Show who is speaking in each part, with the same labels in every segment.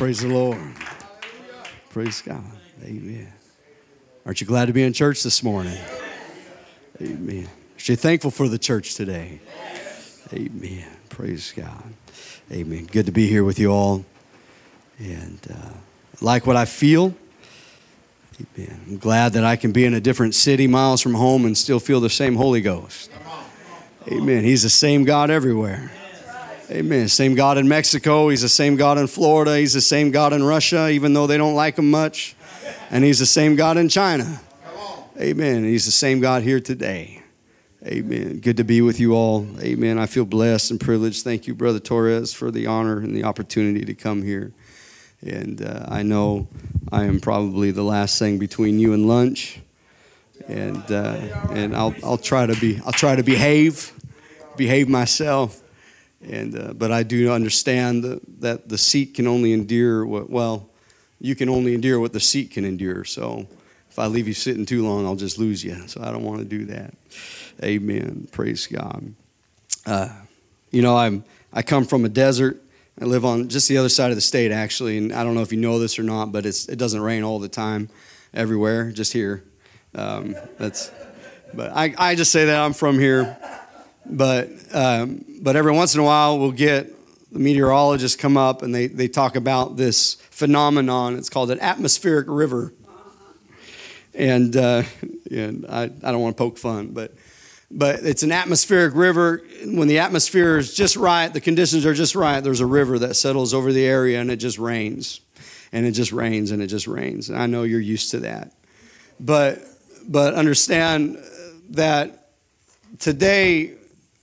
Speaker 1: Praise the Lord. Praise God. Amen. Aren't you glad to be in church this morning? Amen. Are you thankful for the church today? Amen. Praise God. Amen. Good to be here with you all. And uh, like what I feel. Amen. I'm glad that I can be in a different city, miles from home, and still feel the same Holy Ghost. Amen. He's the same God everywhere. Amen. Same God in Mexico. He's the same God in Florida. He's the same God in Russia, even though they don't like him much. And he's the same God in China. Amen. He's the same God here today. Amen. Good to be with you all. Amen. I feel blessed and privileged. Thank you, Brother Torres, for the honor and the opportunity to come here. And uh, I know I am probably the last thing between you and lunch. And, uh, and I'll, I'll, try to be, I'll try to behave, behave myself. And, uh, but I do understand that, that the seat can only endure what, well, you can only endure what the seat can endure. So if I leave you sitting too long, I'll just lose you. So I don't want to do that. Amen. Praise God. Uh, you know, I'm, I come from a desert. I live on just the other side of the state, actually. And I don't know if you know this or not, but it's, it doesn't rain all the time everywhere, just here. Um, that's, but I, I just say that I'm from here. But, um, but every once in a while, we'll get the meteorologists come up and they, they talk about this phenomenon. It's called an atmospheric river. And, uh, and I, I don't want to poke fun, but, but it's an atmospheric river. When the atmosphere is just right, the conditions are just right, there's a river that settles over the area and it just rains. And it just rains and it just rains. And I know you're used to that. But, but understand that today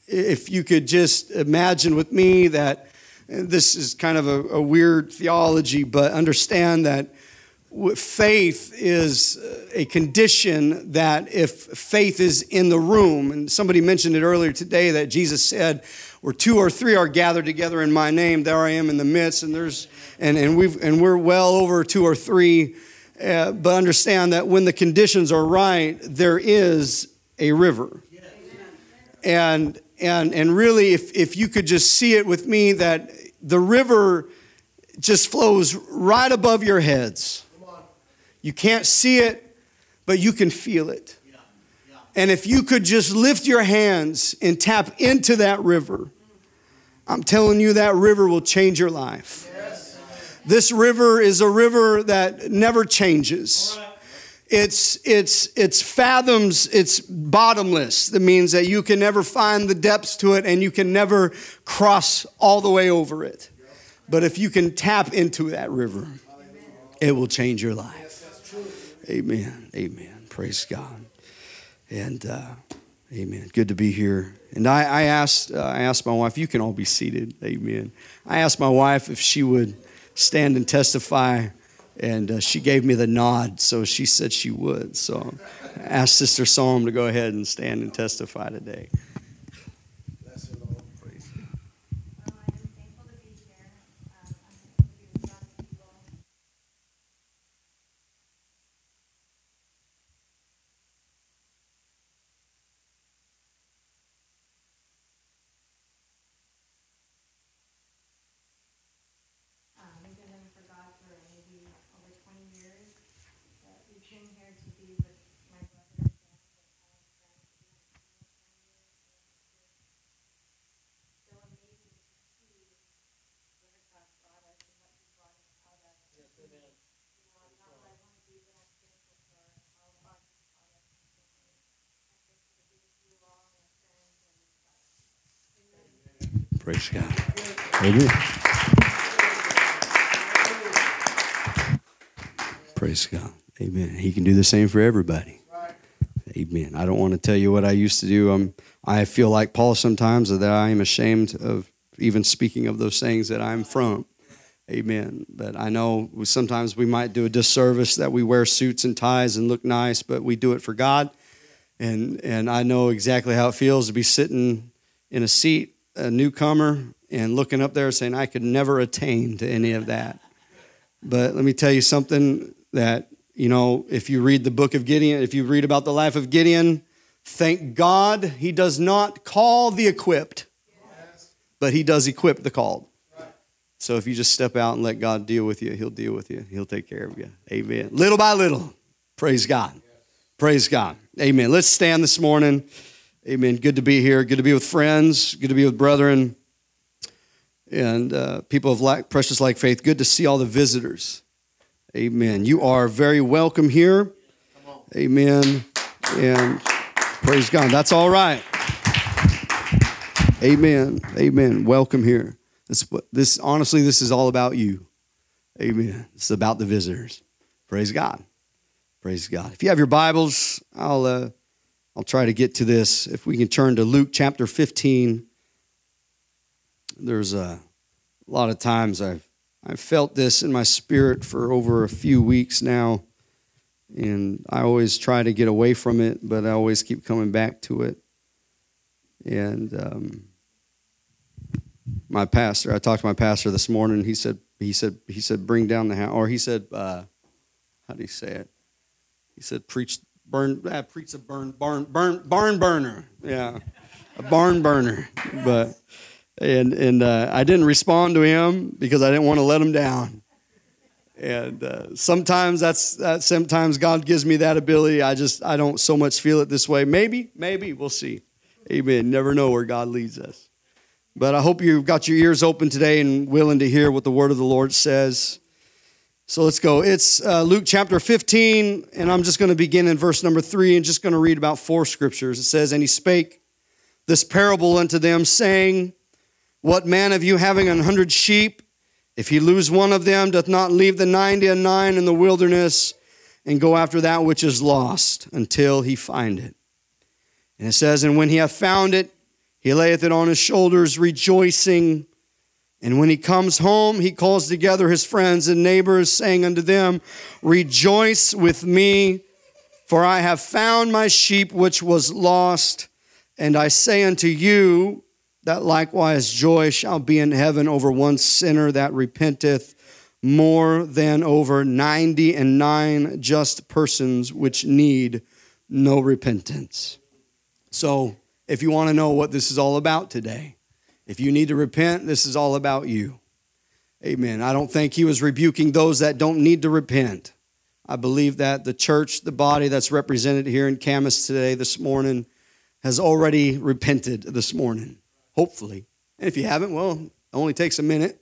Speaker 1: if you could just imagine with me that this is kind of a, a weird theology, but understand that faith is a condition that if faith is in the room, and somebody mentioned it earlier today that Jesus said, where two or three are gathered together in my name, there I am in the midst, and there's and, and we've and we're well over two or three. Uh, but understand that when the conditions are right, there is a river. And and, and really, if, if you could just see it with me, that the river just flows right above your heads. You can't see it, but you can feel it. And if you could just lift your hands and tap into that river, I'm telling you, that river will change your life. This river is a river that never changes. It's, it's, it's fathoms, it's bottomless. That means that you can never find the depths to it and you can never cross all the way over it. But if you can tap into that river, it will change your life. Amen. Amen. Praise God. And uh, amen. Good to be here. And I, I asked, uh, I asked my wife. You can all be seated. Amen. I asked my wife if she would stand and testify and uh, she gave me the nod, so she said she would. So I asked Sister Saum to go ahead and stand and testify today. Praise God. Amen. Praise God. Amen. He can do the same for everybody. Amen. I don't want to tell you what I used to do. I'm, I feel like Paul sometimes that I am ashamed of even speaking of those things that I'm from. Amen. But I know sometimes we might do a disservice that we wear suits and ties and look nice, but we do it for God. And, and I know exactly how it feels to be sitting in a seat a newcomer and looking up there saying, I could never attain to any of that. But let me tell you something that, you know, if you read the book of Gideon, if you read about the life of Gideon, thank God he does not call the equipped, but he does equip the called. So if you just step out and let God deal with you, He'll deal with you. He'll take care of you. Amen. Little by little. Praise God. Praise God. Amen. Let's stand this morning. Amen. Good to be here. Good to be with friends. Good to be with brethren and uh, people of like, precious like faith. Good to see all the visitors. Amen. You are very welcome here. Amen. And praise God. That's all right. Amen. Amen. Welcome here. This, this honestly, this is all about you. Amen. It's about the visitors. Praise God. Praise God. If you have your Bibles, I'll uh, I'll try to get to this. If we can turn to Luke chapter 15. There's a, a lot of times I've I've felt this in my spirit for over a few weeks now, and I always try to get away from it, but I always keep coming back to it. And um, my pastor. I talked to my pastor this morning. He said, he said, he said, bring down the house, or he said, uh, how do you say it? He said, preach, burn, ah, preach a burn, barn, burn, barn burner. Yeah, a barn burner. But and and uh, I didn't respond to him because I didn't want to let him down. And uh, sometimes that's that. Sometimes God gives me that ability. I just I don't so much feel it this way. Maybe, maybe we'll see. Amen. Never know where God leads us. But I hope you've got your ears open today and willing to hear what the word of the Lord says. So let's go. It's uh, Luke chapter 15, and I'm just going to begin in verse number three and just going to read about four scriptures. It says, And he spake this parable unto them, saying, What man of you having an hundred sheep, if he lose one of them, doth not leave the ninety and nine in the wilderness and go after that which is lost until he find it? And it says, And when he hath found it, he layeth it on his shoulders, rejoicing. And when he comes home, he calls together his friends and neighbors, saying unto them, Rejoice with me, for I have found my sheep which was lost. And I say unto you, that likewise joy shall be in heaven over one sinner that repenteth more than over ninety and nine just persons which need no repentance. So, if you want to know what this is all about today. If you need to repent, this is all about you. Amen. I don't think he was rebuking those that don't need to repent. I believe that the church, the body that's represented here in Camas today, this morning, has already repented this morning, hopefully. And if you haven't, well, it only takes a minute.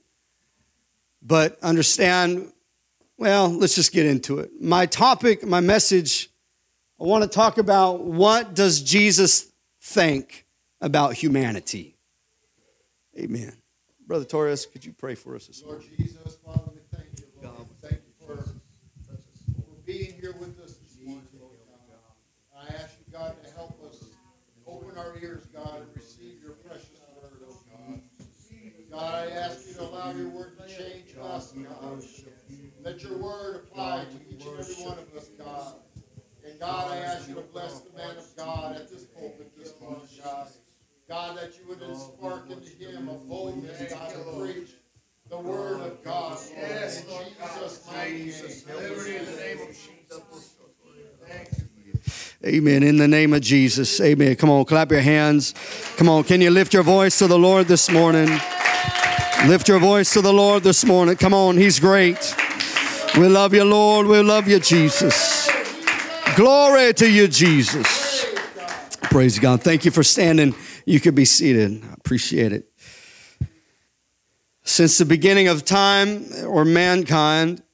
Speaker 1: But understand, well, let's just get into it. My topic, my message, I want to talk about what does Jesus think about humanity. Amen. Brother Torres, could you pray for us this
Speaker 2: Lord Jesus, Father, we thank you, Lord. God. Thank you for, for being here with us this morning, Lord God. I ask you, God, to help us open our ears, God, and receive your precious word, oh God. God, I ask you to allow your word to change us, God. Let your word apply to each and every one of us, God. And God, I ask you to bless the man of God at this pulpit this morning, God. God, that you would spark into him a boldness, God, to preach the word of God. Yes, in Jesus' name. Liberty in the name of Jesus.
Speaker 1: Amen. In the name of Jesus. Amen. Come on, clap your hands. Come on, can you lift your voice to the Lord this morning? Lift your voice to the Lord this morning. Come on, He's great. We love you, Lord. We love you, Jesus. Glory to you, Jesus. Praise God. Thank you for standing. You could be seated. I appreciate it. Since the beginning of time or mankind,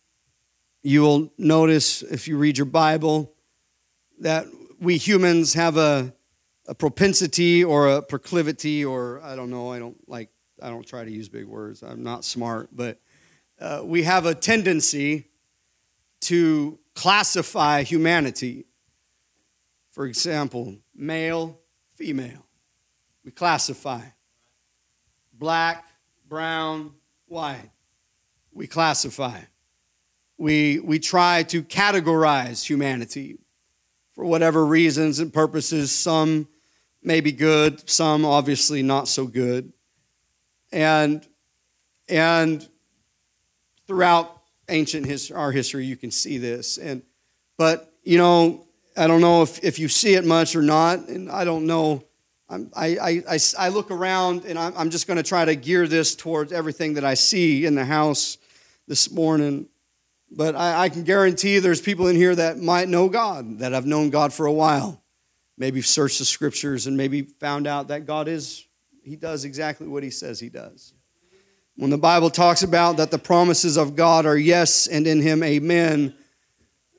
Speaker 1: you will notice if you read your Bible that we humans have a, a propensity or a proclivity, or I don't know, I don't like, I don't try to use big words. I'm not smart, but uh, we have a tendency to classify humanity. For example, male, female. We classify. Black, brown, white. We classify. We, we try to categorize humanity for whatever reasons and purposes. Some may be good, some obviously not so good. And, and throughout ancient his, our history, you can see this. And but you know, I don't know if, if you see it much or not, and I don't know. I, I, I, look around and I'm, I'm just going to try to gear this towards everything that I see in the house this morning. But I, I can guarantee there's people in here that might know God, that have known God for a while. Maybe searched the scriptures and maybe found out that God is, He does exactly what He says He does. When the Bible talks about that the promises of God are yes and in Him amen,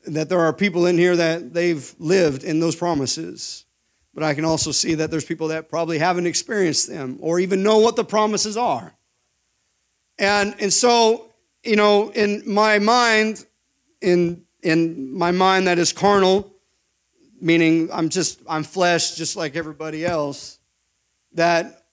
Speaker 1: that there are people in here that they've lived in those promises. But I can also see that there's people that probably haven't experienced them or even know what the promises are. And, and so, you know, in my mind, in, in my mind that is carnal, meaning I'm just, I'm flesh just like everybody else, that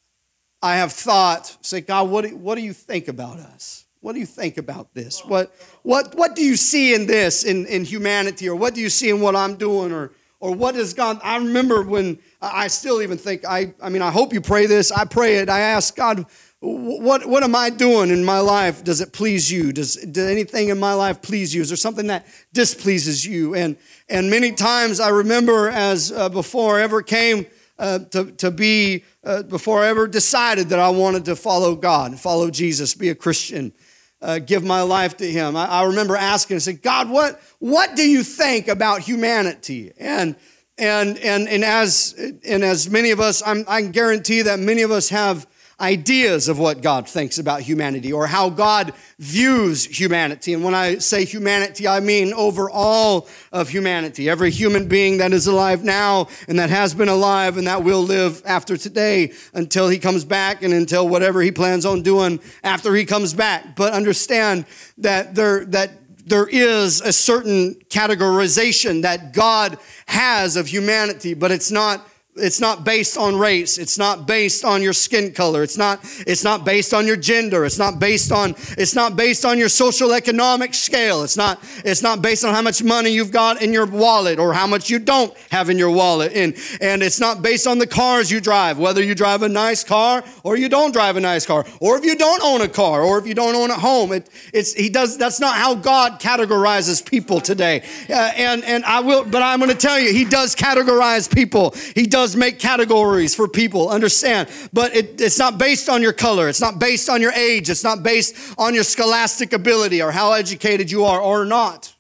Speaker 1: I have thought, say, God, what do, what do you think about us? What do you think about this? What, what, what do you see in this, in, in humanity, or what do you see in what I'm doing, or, or what has God? I remember when I still even think, I, I mean, I hope you pray this. I pray it. I ask God, what, what am I doing in my life? Does it please you? Does, does anything in my life please you? Is there something that displeases you? And, and many times I remember as uh, before I ever came uh, to, to be, uh, before I ever decided that I wanted to follow God, follow Jesus, be a Christian, uh, give my life to Him. I, I remember asking, I said, God, what, what do you think about humanity? And, and, and, and, as, and as many of us, I'm, I guarantee that many of us have ideas of what God thinks about humanity or how God views humanity. And when I say humanity, I mean over all of humanity. Every human being that is alive now and that has been alive and that will live after today until he comes back and until whatever he plans on doing after he comes back. But understand that there, that there is a certain categorization that God has of humanity, but it's not it's not based on race. It's not based on your skin color. It's not it's not based on your gender. It's not based on it's not based on your social economic scale. It's not it's not based on how much money you've got in your wallet or how much you don't have in your wallet. And and it's not based on the cars you drive whether you drive a nice car or you don't drive a nice car or if you don't own a car or if you don't own a home. It, it's he does that's not how god categorizes people today. Uh, and and i will but i'm going to tell you he does categorize people. He does does make categories for people, understand. But it, it's not based on your color, it's not based on your age, it's not based on your scholastic ability or how educated you are or not.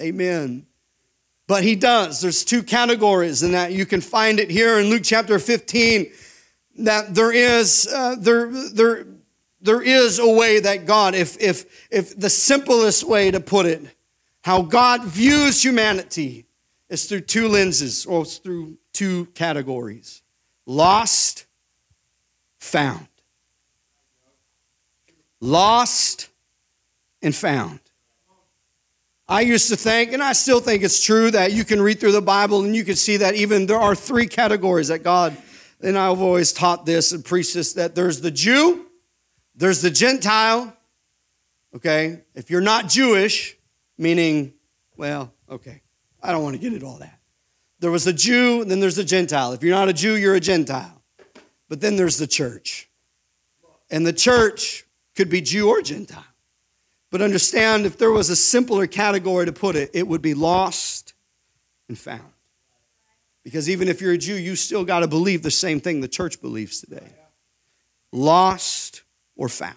Speaker 1: Amen. But he does. There's two categories in that you can find it here in Luke chapter 15 that there is uh, there there there is a way that God if if if the simplest way to put it how God views humanity is through two lenses or through two categories lost, found. Lost and found. I used to think, and I still think it's true, that you can read through the Bible and you can see that even there are three categories that God, and I've always taught this and preached this that there's the Jew, there's the Gentile. Okay? If you're not Jewish, meaning, well, okay, I don't want to get into all that. There was a Jew, and then there's a Gentile. If you're not a Jew, you're a Gentile. But then there's the church. And the church could be Jew or Gentile. But understand, if there was a simpler category to put it, it would be lost and found. Because even if you're a Jew, you still got to believe the same thing the church believes today lost or found.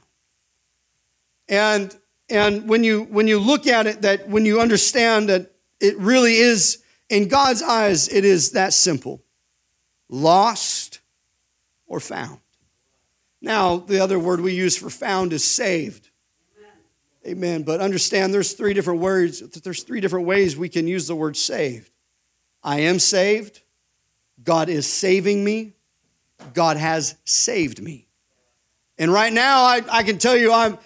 Speaker 1: And, and when, you, when you look at it, that when you understand that it really is in God's eyes, it is that simple lost or found. Now, the other word we use for found is saved. Amen. But understand there's three different words, there's three different ways we can use the word saved. I am saved. God is saving me. God has saved me. And right now, I, I can tell you, I'm,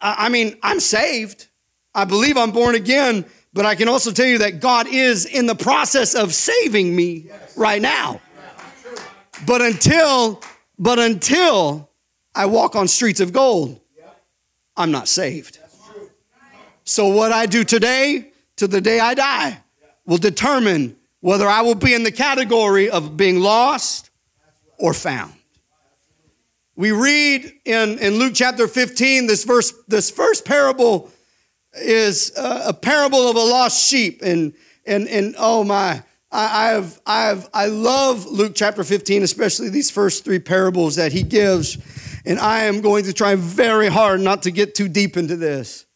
Speaker 1: I mean, I'm saved. I believe I'm born again, but I can also tell you that God is in the process of saving me right now. But until, but until I walk on streets of gold, I'm not saved. So what I do today to the day I die will determine whether I will be in the category of being lost or found. We read in, in Luke chapter 15, this verse, this first parable is a parable of a lost sheep. And, and, and oh my, I have, I have, I love Luke chapter 15, especially these first three parables that he gives. And I am going to try very hard not to get too deep into this.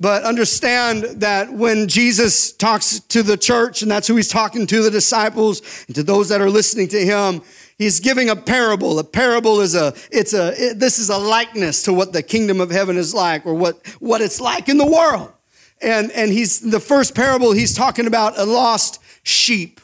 Speaker 1: But understand that when Jesus talks to the church, and that's who he's talking to the disciples and to those that are listening to him, he's giving a parable. A parable is a, it's a, it, this is a likeness to what the kingdom of heaven is like or what, what it's like in the world. And, and he's, the first parable, he's talking about a lost sheep,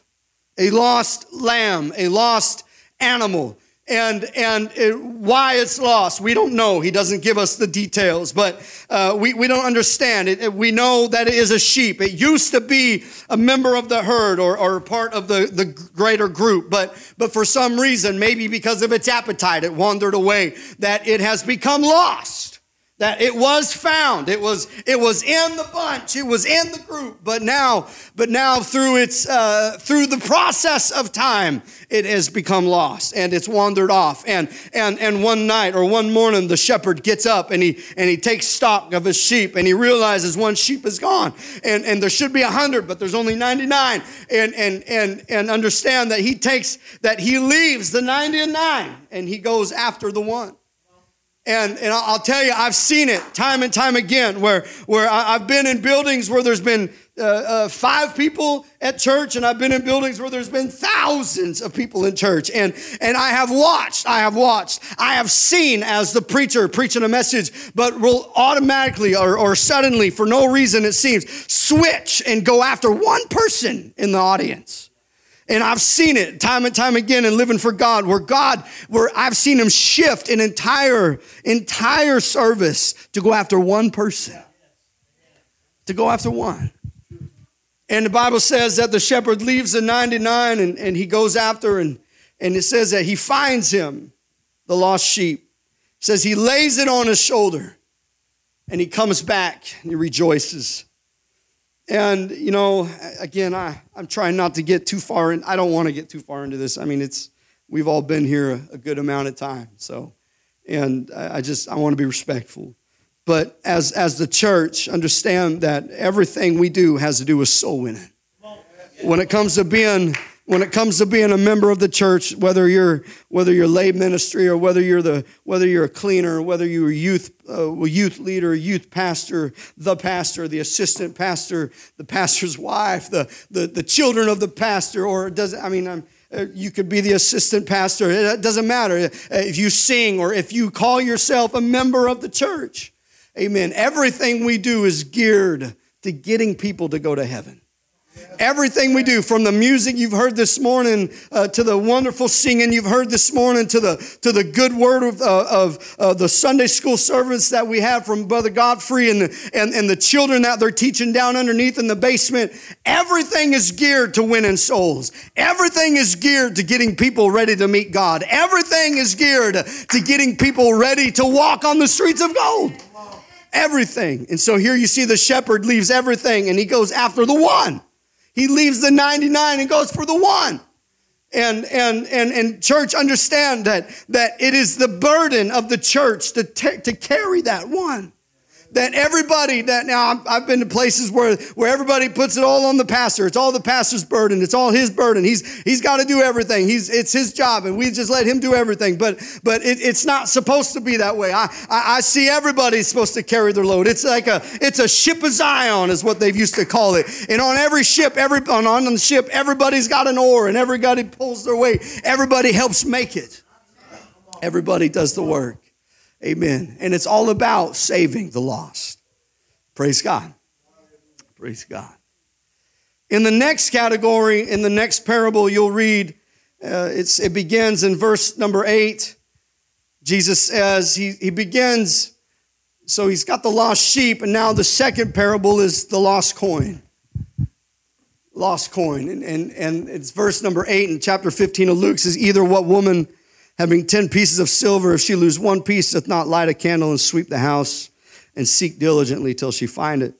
Speaker 1: a lost lamb, a lost animal and and it, why it's lost we don't know. He doesn't give us the details but uh, we, we don't understand. It, we know that it is a sheep. It used to be a member of the herd or, or part of the, the greater group but but for some reason maybe because of its appetite it wandered away that it has become lost that it was found. It was it was in the bunch. It was in the group. But now but now through its uh, through the process of time it has become lost and it's wandered off. And and and one night or one morning the shepherd gets up and he and he takes stock of his sheep and he realizes one sheep is gone. And and there should be a hundred but there's only 99 and and and and understand that he takes that he leaves the 99 and he goes after the one and, and I'll tell you, I've seen it time and time again where, where I've been in buildings where there's been uh, uh, five people at church, and I've been in buildings where there's been thousands of people in church. And, and I have watched, I have watched, I have seen as the preacher preaching a message, but will automatically or, or suddenly, for no reason it seems, switch and go after one person in the audience. And I've seen it time and time again in living for God, where God, where I've seen him shift an entire, entire service to go after one person. To go after one. And the Bible says that the shepherd leaves the 99 and, and he goes after, and, and it says that he finds him, the lost sheep. It says he lays it on his shoulder and he comes back and he rejoices. And, you know, again, I, I'm trying not to get too far in. I don't want to get too far into this. I mean, it's, we've all been here a, a good amount of time. So, and I, I just, I want to be respectful. But as, as the church, understand that everything we do has to do with soul winning. When it comes to being when it comes to being a member of the church, whether you're whether you're lay ministry or whether you're the whether you're a cleaner, whether you're a youth uh, youth leader, youth pastor, the pastor, the assistant pastor, the pastor's wife, the the, the children of the pastor, or does I mean I'm, uh, you could be the assistant pastor. It doesn't matter uh, if you sing or if you call yourself a member of the church. Amen. Everything we do is geared to getting people to go to heaven. Everything we do, from the music you've heard this morning uh, to the wonderful singing you've heard this morning to the to the good word of, uh, of uh, the Sunday school servants that we have from Brother Godfrey and, and, and the children that they're teaching down underneath in the basement, everything is geared to winning souls. Everything is geared to getting people ready to meet God. Everything is geared to getting people ready to walk on the streets of gold everything. And so here you see the shepherd leaves everything and he goes after the one. He leaves the 99 and goes for the one. And, and, and, and church, understand that, that it is the burden of the church to, to carry that one that everybody that now I've been to places where where everybody puts it all on the pastor. It's all the pastor's burden. It's all his burden. He's he's got to do everything. He's it's his job, and we just let him do everything. But but it, it's not supposed to be that way. I, I, I see everybody's supposed to carry their load. It's like a it's a ship of Zion is what they've used to call it. And on every ship, every on on the ship, everybody's got an oar, and everybody pulls their weight. Everybody helps make it. Everybody does the work. Amen. And it's all about saving the lost. Praise God. Praise God. In the next category, in the next parable, you'll read, uh, it begins in verse number eight. Jesus says, he, he begins, so he's got the lost sheep, and now the second parable is the lost coin. Lost coin. And, and, and it's verse number eight in chapter 15 of Luke says, Either what woman having 10 pieces of silver, if she lose one piece, doth not light a candle and sweep the house and seek diligently till she find it.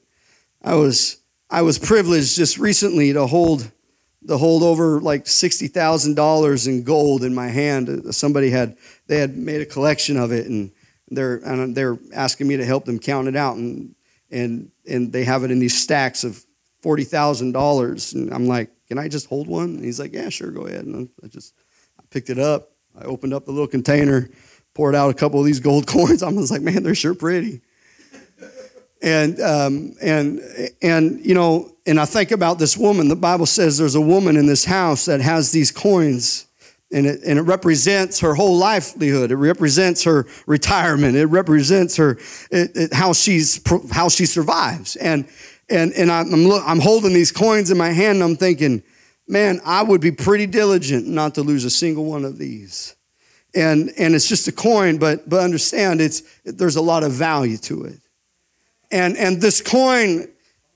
Speaker 1: I was, I was privileged just recently to hold, to hold over like $60,000 in gold in my hand. Somebody had, they had made a collection of it and they're, and they're asking me to help them count it out. And, and, and they have it in these stacks of $40,000. And I'm like, can I just hold one? And he's like, yeah, sure, go ahead. And I just I picked it up. I opened up the little container, poured out a couple of these gold coins. I was like, man, they're sure pretty. And um, and and you know, and I think about this woman. The Bible says there's a woman in this house that has these coins and it, and it represents her whole livelihood. It represents her retirement. It represents her it, it, how she's how she survives. And and and I'm I'm, I'm holding these coins in my hand. and I'm thinking, man, I would be pretty diligent not to lose a single one of these. And and it's just a coin, but but understand it's there's a lot of value to it. And and this coin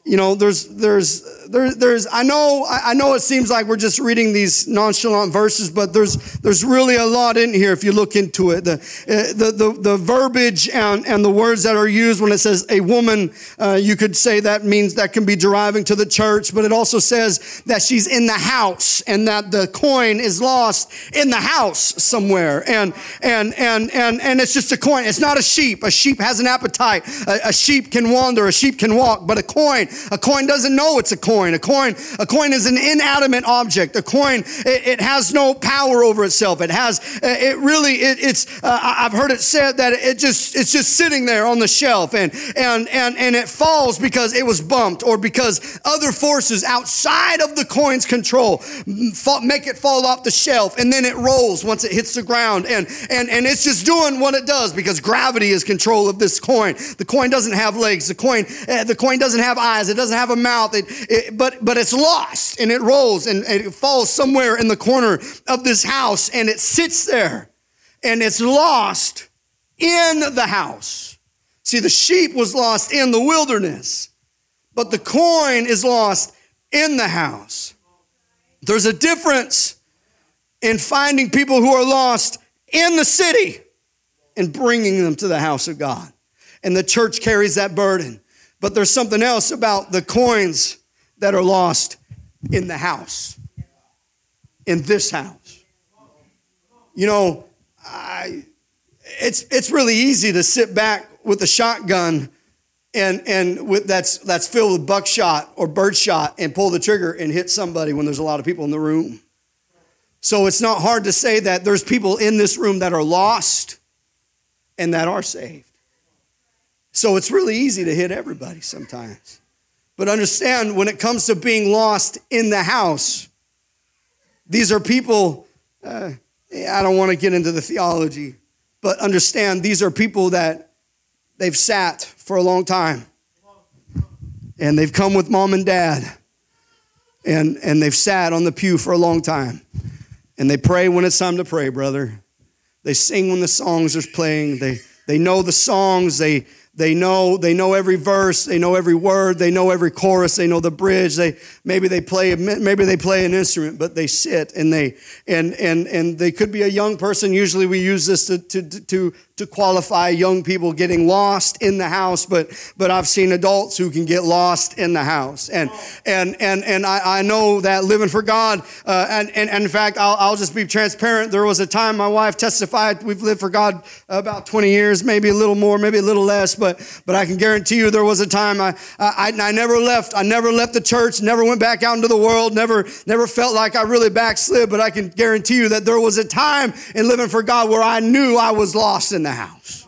Speaker 1: you know there's there's there, there's i know i know it seems like we're just reading these nonchalant verses but there's there's really a lot in here if you look into it. The uh, the the, the verbiage and, and the words that are used when it says a woman uh, you could say that means that can be deriving to the church but it also says that she's in the house and that the coin is lost in the house somewhere. And and and and and it's just a coin. It's not a sheep. A sheep has an appetite. A, a sheep can wander. A sheep can walk. But a coin a coin doesn't know it's a coin. A coin, a coin is an inanimate object. A coin, it, it has no power over itself. It has, it really, it, it's. Uh, I've heard it said that it just, it's just sitting there on the shelf, and and and and it falls because it was bumped, or because other forces outside of the coin's control make it fall off the shelf, and then it rolls once it hits the ground, and and and it's just doing what it does because gravity is control of this coin. The coin doesn't have legs. The coin, uh, the coin doesn't have eyes It doesn't have a mouth. It, it, but, but it's lost and it rolls and it falls somewhere in the corner of this house and it sits there and it's lost in the house. See, the sheep was lost in the wilderness, but the coin is lost in the house. There's a difference in finding people who are lost in the city and bringing them to the house of God. And the church carries that burden. But there's something else about the coins that are lost in the house, in this house. You know, I, it's, it's really easy to sit back with a shotgun and, and with, that's, that's filled with buckshot or birdshot and pull the trigger and hit somebody when there's a lot of people in the room. So it's not hard to say that there's people in this room that are lost and that are saved. So it's really easy to hit everybody sometimes. But understand when it comes to being lost in the house, these are people, uh, I don't want to get into the theology, but understand these are people that they've sat for a long time. And they've come with mom and dad. And, and they've sat on the pew for a long time. And they pray when it's time to pray, brother. They sing when the songs are playing. They, they know the songs. They, they know, they know every verse, they know every word, they know every chorus, they know the bridge. They maybe they play maybe they play an instrument, but they sit and they and and and they could be a young person. Usually we use this to to to to qualify young people getting lost in the house, but but I've seen adults who can get lost in the house, and and and and I, I know that living for God, uh, and, and, and in fact I'll, I'll just be transparent. There was a time my wife testified we've lived for God about 20 years, maybe a little more, maybe a little less, but but I can guarantee you there was a time I I, I never left. I never left the church, never went back out into the world, never never felt like I really backslid. But I can guarantee you that there was a time in living for God where I knew I was lost in the house.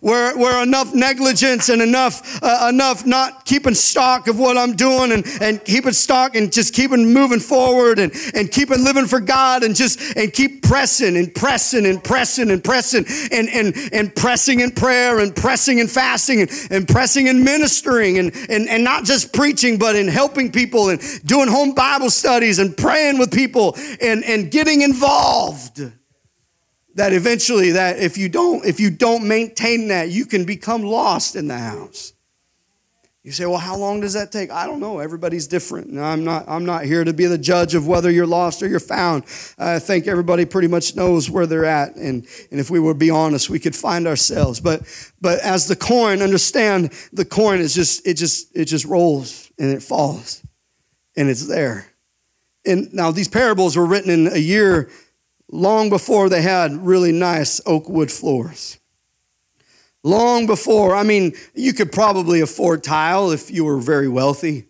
Speaker 1: Where, where enough negligence and enough, uh, enough not keeping stock of what I'm doing and, and keeping stock and just keeping moving forward and, and keeping living for God and just, and keep pressing and pressing and pressing and pressing and, and, and pressing in prayer and pressing in fasting and, and pressing in ministering and, and, and not just preaching, but in helping people and doing home Bible studies and praying with people and, and getting involved that eventually that if you don't if you don't maintain that you can become lost in the house. You say well how long does that take? I don't know. Everybody's different. And i'm not i'm not here to be the judge of whether you're lost or you're found. I think everybody pretty much knows where they're at. And and if we would be honest we could find ourselves. But but as the coin understand the coin is just it just it just rolls and it falls and it's there. And now these parables were written in a year long before they had really nice oak wood floors. Long before, I mean, you could probably afford tile if you were very wealthy.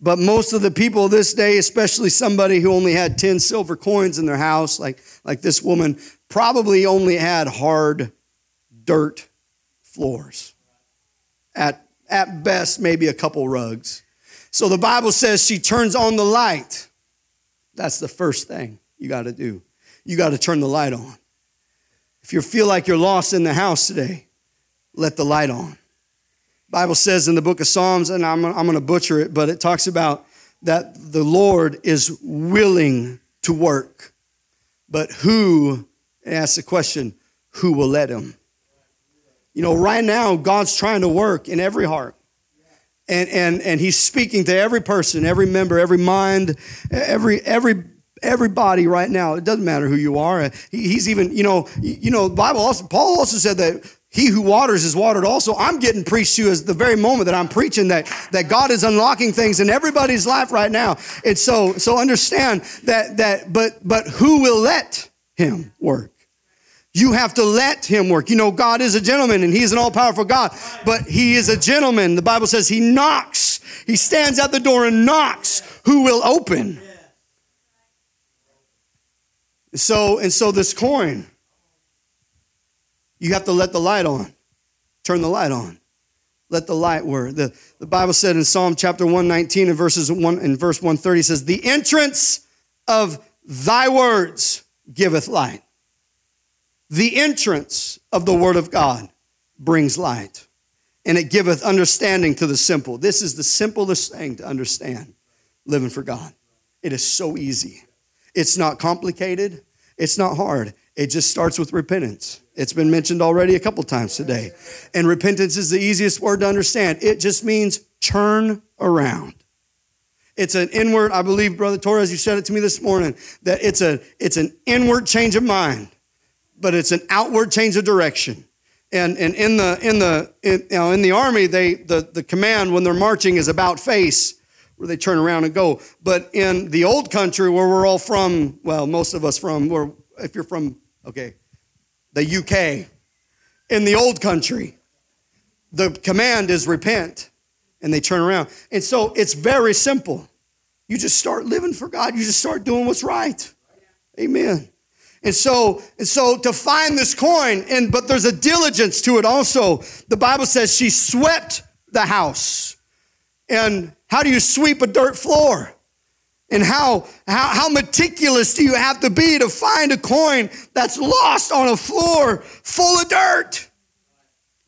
Speaker 1: But most of the people this day, especially somebody who only had 10 silver coins in their house, like, like this woman, probably only had hard dirt floors. At, at best, maybe a couple rugs. So the Bible says she turns on the light. That's the first thing you got to do. You got to turn the light on. If you feel like you're lost in the house today, let the light on. Bible says in the book of Psalms, and I'm, I'm going to butcher it, but it talks about that the Lord is willing to work. But who, ask the question, who will let him? You know, right now, God's trying to work in every heart. And, and, and he's speaking to every person, every member, every mind, every, every, everybody right now. It doesn't matter who you are. He's even, you know, you know, Bible also, Paul also said that he who waters is watered also. I'm getting preached to as the very moment that I'm preaching that, that God is unlocking things in everybody's life right now. And so, so understand that, that, but, but who will let him work? You have to let him work. You know, God is a gentleman and he is an all powerful God, but he is a gentleman. The Bible says he knocks. He stands at the door and knocks. Who will open? So, and so this coin, you have to let the light on. Turn the light on. Let the light work. The, the Bible said in Psalm chapter 119 and verses 1 and verse 130 says, The entrance of thy words giveth light the entrance of the Word of God brings light, and it giveth understanding to the simple. This is the simplest thing to understand living for God. It is so easy. It's not complicated, it's not hard. It just starts with repentance. It's been mentioned already a couple times today. And repentance is the easiest word to understand. It just means turn around. It's an inward, I believe, Brother Torres, you said it to me this morning, that it's a it's an inward change of mind but it's an outward change of direction. And, and in the in the in, you know, in the army, they the, the command when they're marching is about face, where they turn around and go. But in the old country where we're all from, well, most of us from, where if you're from, okay, the UK, in the old country, the command is repent, and they turn around. And so it's very simple. You just start living for God. You just start doing what's right. Amen. And so, and so to find this coin, and but there's a diligence to it also. The Bible says she swept the house. And how do you sweep a dirt floor? And how, how, how meticulous do you have to be to find a coin that's lost on a floor full of dirt?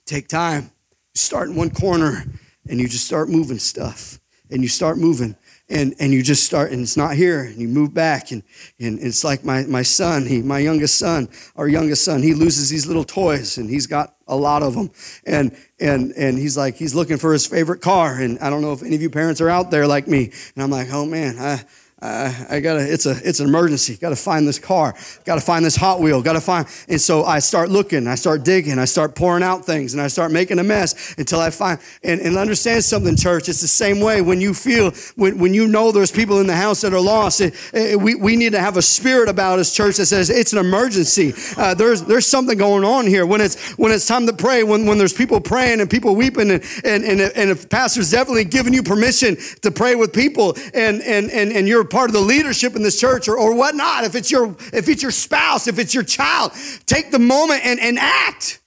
Speaker 1: Take time. You start in one corner and you just start moving stuff. And you start moving and and you just start and it's not here and you move back and and it's like my my son he my youngest son our youngest son he loses these little toys and he's got a lot of them and and and he's like he's looking for his favorite car and i don't know if any of you parents are out there like me and i'm like oh man i uh, I gotta, it's a, it's an emergency. Gotta find this car. Gotta find this Hot Wheel. Gotta find, and so I start looking, I start digging, I start pouring out things, and I start making a mess until I find, and, and understand something, church. It's the same way when you feel, when, when you know there's people in the house that are lost, it, it, we, we need to have a spirit about us, church, that says it's an emergency. Uh, there's, there's something going on here. When it's, when it's time to pray, when, when there's people praying and people weeping, and, and, and, and if pastor's definitely giving you permission to pray with people, and, and, and, and you're part of the leadership in this church or, or whatnot, if it's your if it's your spouse, if it's your child, take the moment and, and act.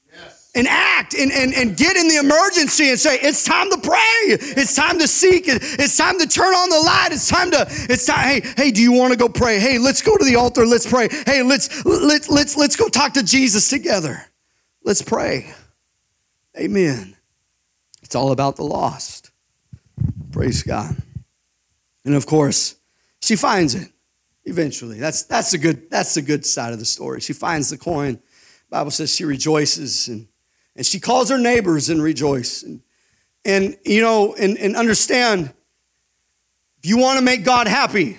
Speaker 1: And act and, and, and get in the emergency and say, it's time to pray. It's time to seek. It's time to turn on the light. It's time to, it's time, hey, hey, do you want to go pray? Hey, let's go to the altar. Let's pray. Hey, let's let's let's let's go talk to Jesus together. Let's pray. Amen. It's all about the lost. Praise God. And of course, she finds it eventually. That's, that's, the good, that's the good side of the story. She finds the coin. Bible says she rejoices and, and she calls her neighbors and rejoice. And, and you know, and, and understand, if you want to make God happy,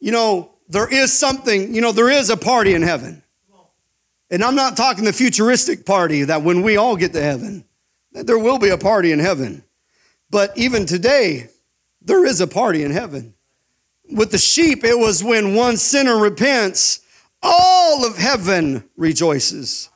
Speaker 1: you know, there is something, you know, there is a party in heaven. And I'm not talking the futuristic party that when we all get to heaven, that there will be a party in heaven. But even today, there is a party in heaven with the sheep, it was when one sinner repents, all of heaven rejoices.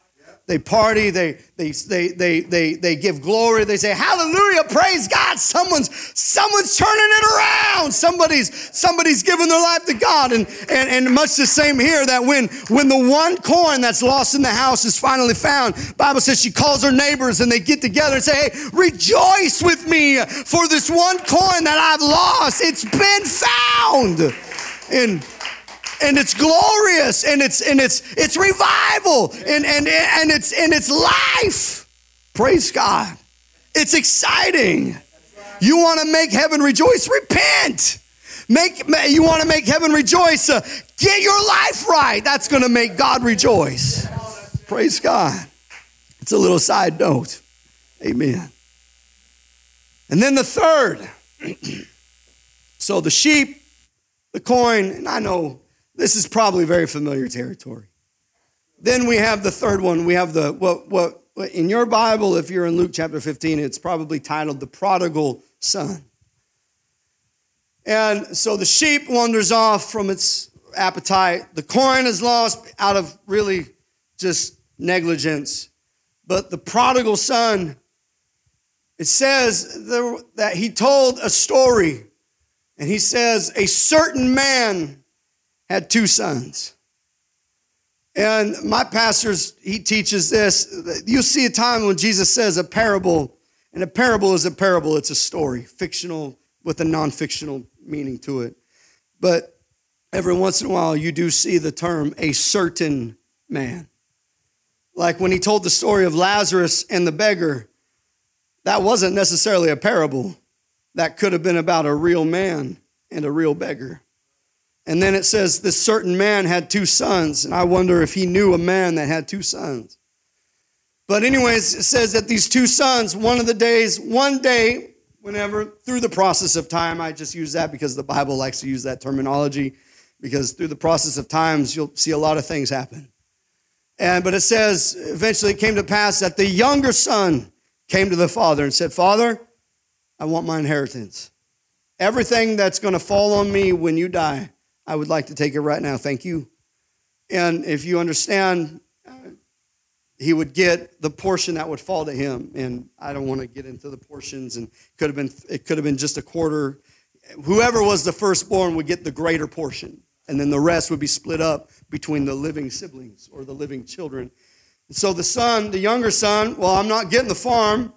Speaker 1: They party, they, they, they, they, they, they give glory, they say, hallelujah, praise God. Someone's, someone's turning it around. Somebody's, somebody's giving their life to God. And, and, and much the same here that when, when the one coin that's lost in the house is finally found, Bible says she calls her neighbors and they get together and say, hey, rejoice with me for this one coin that I've lost. It's been found. And and it's glorious and it's and it's it's revival and and and it's and it's life. Praise God. It's exciting. You want to make heaven rejoice? Repent. Make you want to make heaven rejoice? Uh, get your life right. That's going to make God rejoice. Praise God. It's a little side note. Amen. And then the third. so the sheep, the coin, and I know this is probably very familiar territory. Then we have the third one. We have the what what in your Bible, if you're in Luke chapter 15, it's probably titled the prodigal son. And so the sheep wanders off from its appetite. The coin is lost out of really just negligence. But the prodigal son, it says that he told a story. And he says, A certain man had two sons. And my pastor's, he teaches this. You see a time when Jesus says a parable, and a parable is a parable, it's a story, fictional with a non fictional meaning to it. But every once in a while, you do see the term a certain man. Like when he told the story of Lazarus and the beggar, that wasn't necessarily a parable. That could have been about a real man and a real beggar. And then it says this certain man had two sons, and I wonder if he knew a man that had two sons. But, anyways, it says that these two sons, one of the days, one day, whenever, through the process of time, I just use that because the Bible likes to use that terminology, because through the process of times, you'll see a lot of things happen. And, but it says, eventually it came to pass that the younger son came to the father and said, Father, I want my inheritance. Everything that's going to fall on me when you die, I would like to take it right now. Thank you. And if you understand, uh, he would get the portion that would fall to him. And I don't want to get into the portions. And could have been it could have been just a quarter. Whoever was the firstborn would get the greater portion, and then the rest would be split up between the living siblings or the living children. And so the son, the younger son, well, I'm not getting the farm.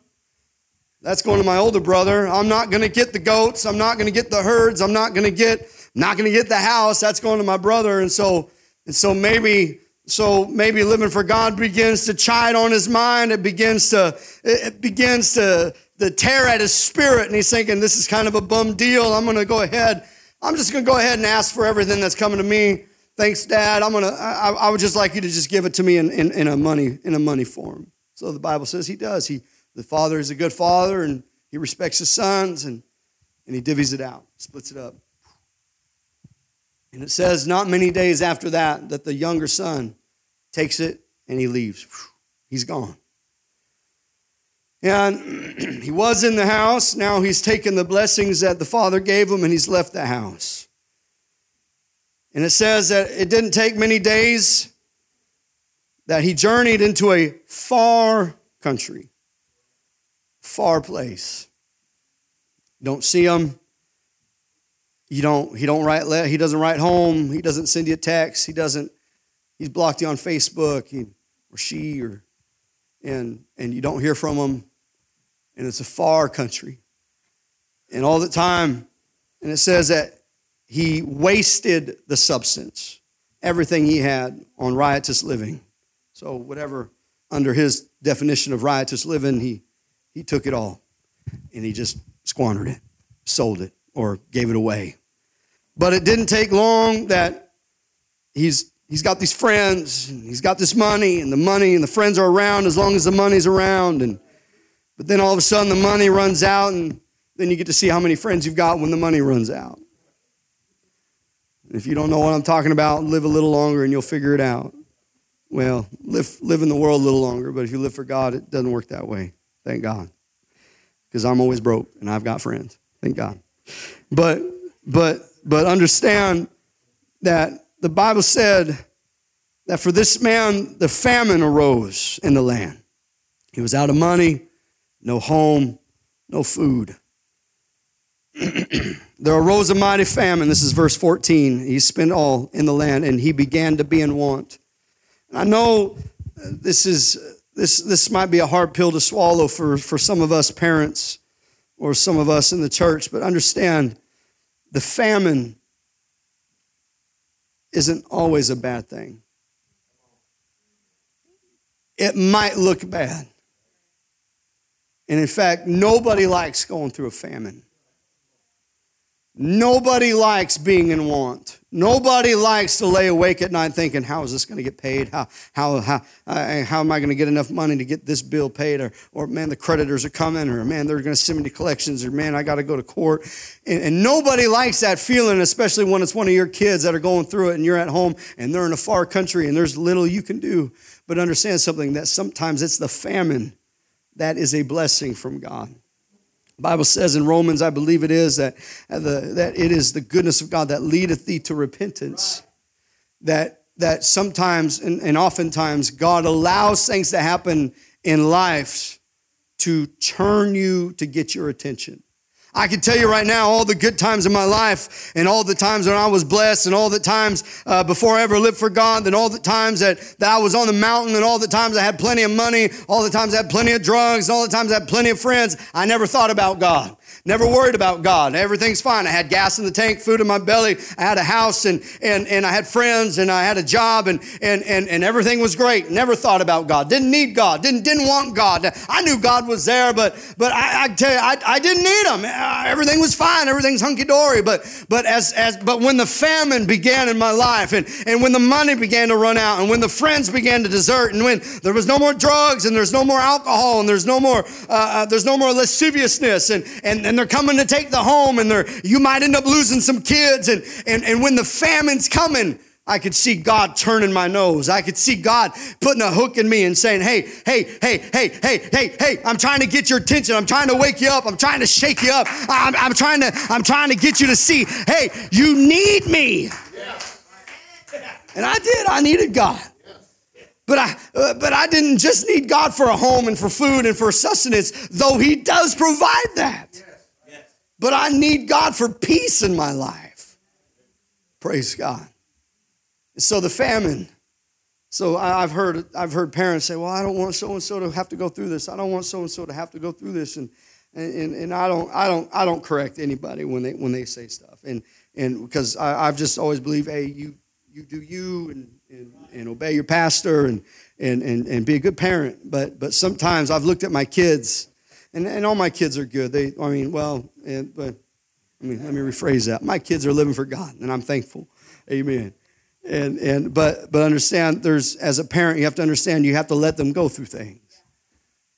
Speaker 1: That's going to my older brother. I'm not going to get the goats. I'm not going to get the herds. I'm not going to get not going to get the house. That's going to my brother. And so, and so maybe, so maybe living for God begins to chide on his mind. It begins to, it begins to, to tear at his spirit. And he's thinking, this is kind of a bum deal. I'm going to go ahead. I'm just going to go ahead and ask for everything that's coming to me. Thanks, Dad. I'm gonna. I, I would just like you to just give it to me in, in, in a money in a money form. So the Bible says he does. He the father is a good father and he respects his sons and and he divvies it out, splits it up. And it says, not many days after that, that the younger son takes it and he leaves. He's gone. And he was in the house. Now he's taken the blessings that the father gave him and he's left the house. And it says that it didn't take many days that he journeyed into a far country, far place. Don't see him, you don't he don't write he doesn't write home he doesn't send you a text he doesn't he's blocked you on facebook he, or she or and and you don't hear from him and it's a far country. And all the time and it says that he wasted the substance everything he had on riotous living. So whatever under his definition of riotous living he he took it all and he just squandered it sold it or gave it away but it didn't take long that he's he's got these friends, he's got this money, and the money and the friends are around as long as the money's around. And but then all of a sudden the money runs out, and then you get to see how many friends you've got when the money runs out. And If you don't know what I'm talking about, live a little longer and you'll figure it out. Well, live live in the world a little longer, but if you live for God, it doesn't work that way. Thank God. Because I'm always broke and I've got friends. Thank God. But but but understand that the Bible said that for this man, the famine arose in the land. He was out of money, no home, no food. there arose a mighty famine. This is verse 14. He spent all in the land, and he began to be in want. I know uh, this is uh, this this might be a hard pill to swallow for, for some of us parents or some of us in the church, but understand the famine isn't always a bad thing. It might look bad. And in fact, nobody likes going through a famine. Nobody likes being in want. Nobody likes to lay awake at night thinking, how is this going to get paid? How, how, how, uh, how am I going to get enough money to get this bill paid? Or, or man, the creditors are coming, or man, they're going to send me to collections, or man, I got to go to court. And, and nobody likes that feeling, especially when it's one of your kids that are going through it and you're at home and they're in a far country and there's little you can do. But understand something that sometimes it's the famine that is a blessing from God. Bible says in Romans, I believe it is, that, the, that it is the goodness of God that leadeth thee to repentance. That, that sometimes and, and oftentimes God allows things to happen in life to turn you to get your attention. I can tell you right now, all the good times in my life, and all the times when I was blessed, and all the times uh, before I ever lived for God, and all the times that, that I was on the mountain, and all the times I had plenty of money, all the times I had plenty of drugs, and all the times I had plenty of friends, I never thought about God. Never worried about God. Everything's fine. I had gas in the tank, food in my belly. I had a house and, and, and I had friends and I had a job and, and, and, and everything was great. Never thought about God. Didn't need God. Didn't, didn't want God. I knew God was there, but, but I, I tell you, I, I didn't need him. Uh, everything was fine. Everything's hunky dory. But, but as, as, but when the famine began in my life and, and when the money began to run out and when the friends began to desert and when there was no more drugs and there's no more alcohol and there's no more, uh, uh, there's no more lasciviousness and, and, and they're coming to take the home and they're, you might end up losing some kids. And, and, and when the famine's coming, I could see God turning my nose. I could see God putting a hook in me and saying, Hey, hey, hey, hey, hey, hey, hey, I'm trying to get your attention. I'm trying to wake you up. I'm trying to shake you up. I'm, I'm trying to, I'm trying to get you to see, hey, you need me. And I did. I needed God. But I, uh, but I didn't just need God for a home and for food and for sustenance, though He does provide that. But I need God for peace in my life. Praise God. So the famine. So I've heard, I've heard parents say, well, I don't want so and so to have to go through this. I don't want so and so to have to go through this. And, and, and I, don't, I, don't, I don't correct anybody when they, when they say stuff. And, and because I, I've just always believed, hey, you, you do you and, and, and obey your pastor and, and, and, and be a good parent. But, but sometimes I've looked at my kids, and, and all my kids are good. They, I mean, well, and, but I mean, let me rephrase that. My kids are living for God, and I'm thankful. Amen. And, and but but understand there's as a parent you have to understand you have to let them go through things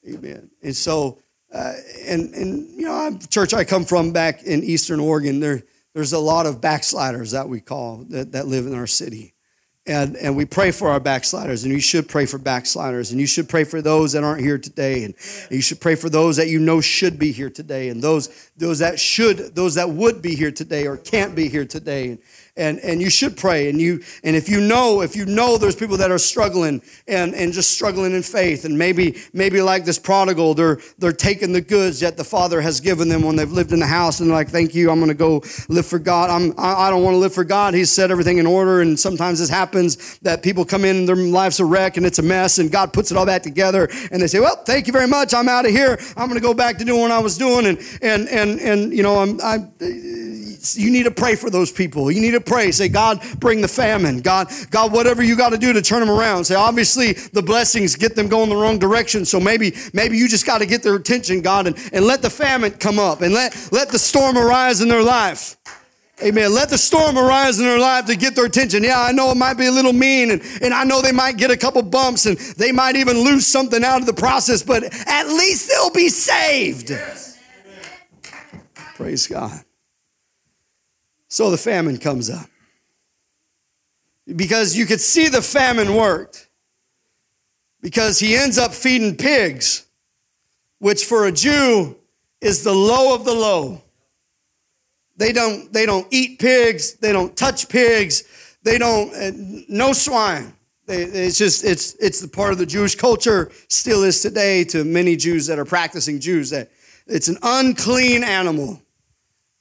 Speaker 1: amen and so uh, and and you know church i come from back in eastern oregon there there's a lot of backsliders that we call that, that live in our city and, and we pray for our backsliders, and you should pray for backsliders, and you should pray for those that aren't here today, and, and you should pray for those that you know should be here today, and those, those that should, those that would be here today or can't be here today. And, and and you should pray. And you and if you know if you know there's people that are struggling and and just struggling in faith and maybe maybe like this prodigal they're they're taking the goods that the father has given them when they've lived in the house and like thank you i'm going to go live for god. I'm i don't want to live for god. He's set everything in order and sometimes this happens that people come in and their life's a wreck and it's a mess and god puts it all back together and they say well thank you very much. I'm out of here. I'm going to go back to doing what i was doing and and and and you know i'm i you need to pray for those people. You need to pray. Say, God, bring the famine. God, God, whatever you got to do to turn them around. Say, obviously, the blessings get them going the wrong direction. So maybe, maybe you just got to get their attention, God, and, and let the famine come up and let, let the storm arise in their life. Amen. Let the storm arise in their life to get their attention. Yeah, I know it might be a little mean, and, and I know they might get a couple bumps and they might even lose something out of the process, but at least they'll be saved. Yes. Praise God. So the famine comes up. Because you could see the famine worked. Because he ends up feeding pigs, which for a Jew is the low of the low. They don't, they don't eat pigs, they don't touch pigs, they don't, uh, no swine. It's just it's it's the part of the Jewish culture still is today to many Jews that are practicing Jews that it's an unclean animal.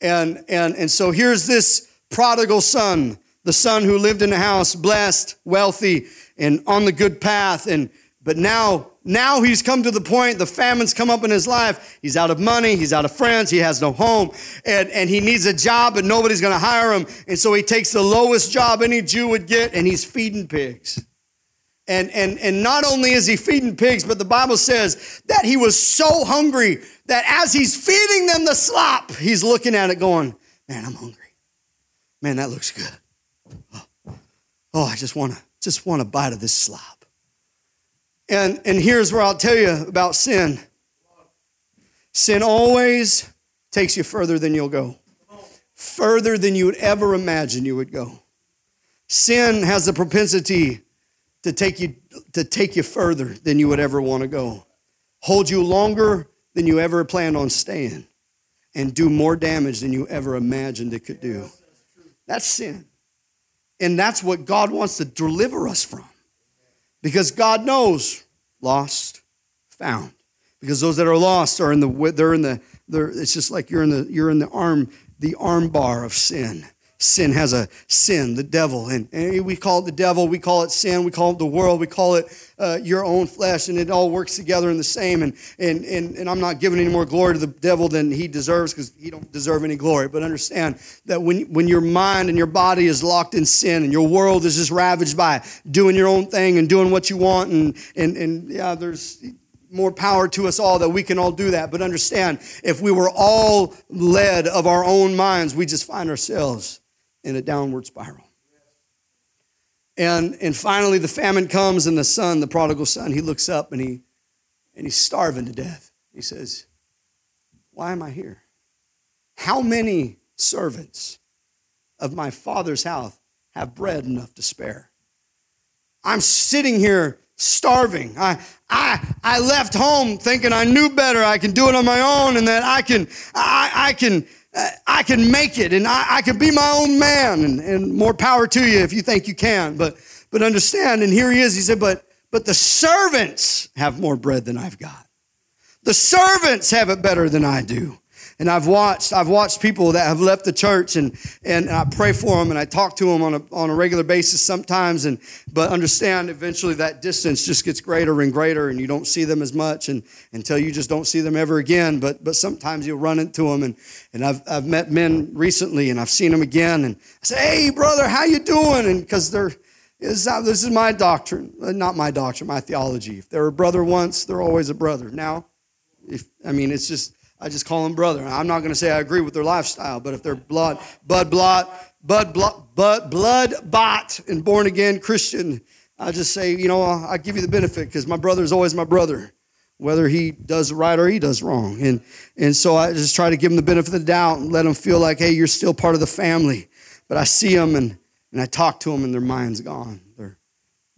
Speaker 1: And and and so here's this prodigal son, the son who lived in a house, blessed, wealthy, and on the good path. And but now now he's come to the point, the famine's come up in his life. He's out of money, he's out of friends, he has no home, and, and he needs a job, but nobody's gonna hire him. And so he takes the lowest job any Jew would get, and he's feeding pigs. And, and, and not only is he feeding pigs, but the Bible says that he was so hungry that as he's feeding them the slop, he's looking at it going, Man, I'm hungry. Man, that looks good. Oh, I just wanna, just want a bite of this slop. And, and here's where I'll tell you about sin sin always takes you further than you'll go, further than you would ever imagine you would go. Sin has the propensity to take you to take you further than you would ever want to go. Hold you longer than you ever planned on staying and do more damage than you ever imagined it could do. That's sin. And that's what God wants to deliver us from. Because God knows lost, found. Because those that are lost are in the they're in the they're, it's just like you're in the you're in the arm the arm bar of sin. Sin has a sin, the devil, and, and we call it the devil, we call it sin, we call it the world, we call it uh, your own flesh, and it all works together in the same. And and and, and I'm not giving any more glory to the devil than he deserves because he don't deserve any glory. But understand that when when your mind and your body is locked in sin and your world is just ravaged by doing your own thing and doing what you want, and and and yeah, there's more power to us all that we can all do that. But understand, if we were all led of our own minds, we just find ourselves in a downward spiral. And, and finally, the famine comes, and the son, the prodigal son, he looks up and, he, and he's starving to death. He says, Why am I here? How many servants of my father's house have bread enough to spare? I'm sitting here starving. I, I, I left home thinking I knew better. I can do it on my own and that I can, I, I can, I can make it and I, I can be my own man and, and more power to you if you think you can. But, but understand, and here he is, he said, but, but the servants have more bread than I've got. The servants have it better than I do. And I've watched, I've watched people that have left the church and, and I pray for them and I talk to them on a, on a regular basis sometimes. And, but understand eventually that distance just gets greater and greater and you don't see them as much and, until you just don't see them ever again. But, but sometimes you'll run into them. And, and I've, I've met men recently and I've seen them again and I say, Hey brother, how you doing? And cause they're, this is my doctrine, uh, not my doctrine, my theology. If they're a brother once, they're always a brother. Now, if, I mean, it's just, I just call them brother. I'm not going to say I agree with their lifestyle, but if they're blood, bud, blot, bud, blot, bud, blood bought and born again Christian, I just say, you know, I give you the benefit because my brother is always my brother, whether he does right or he does wrong. And, and so I just try to give him the benefit of the doubt and let him feel like, hey, you're still part of the family. But I see them and, and I talk to them and their mind's gone. They're,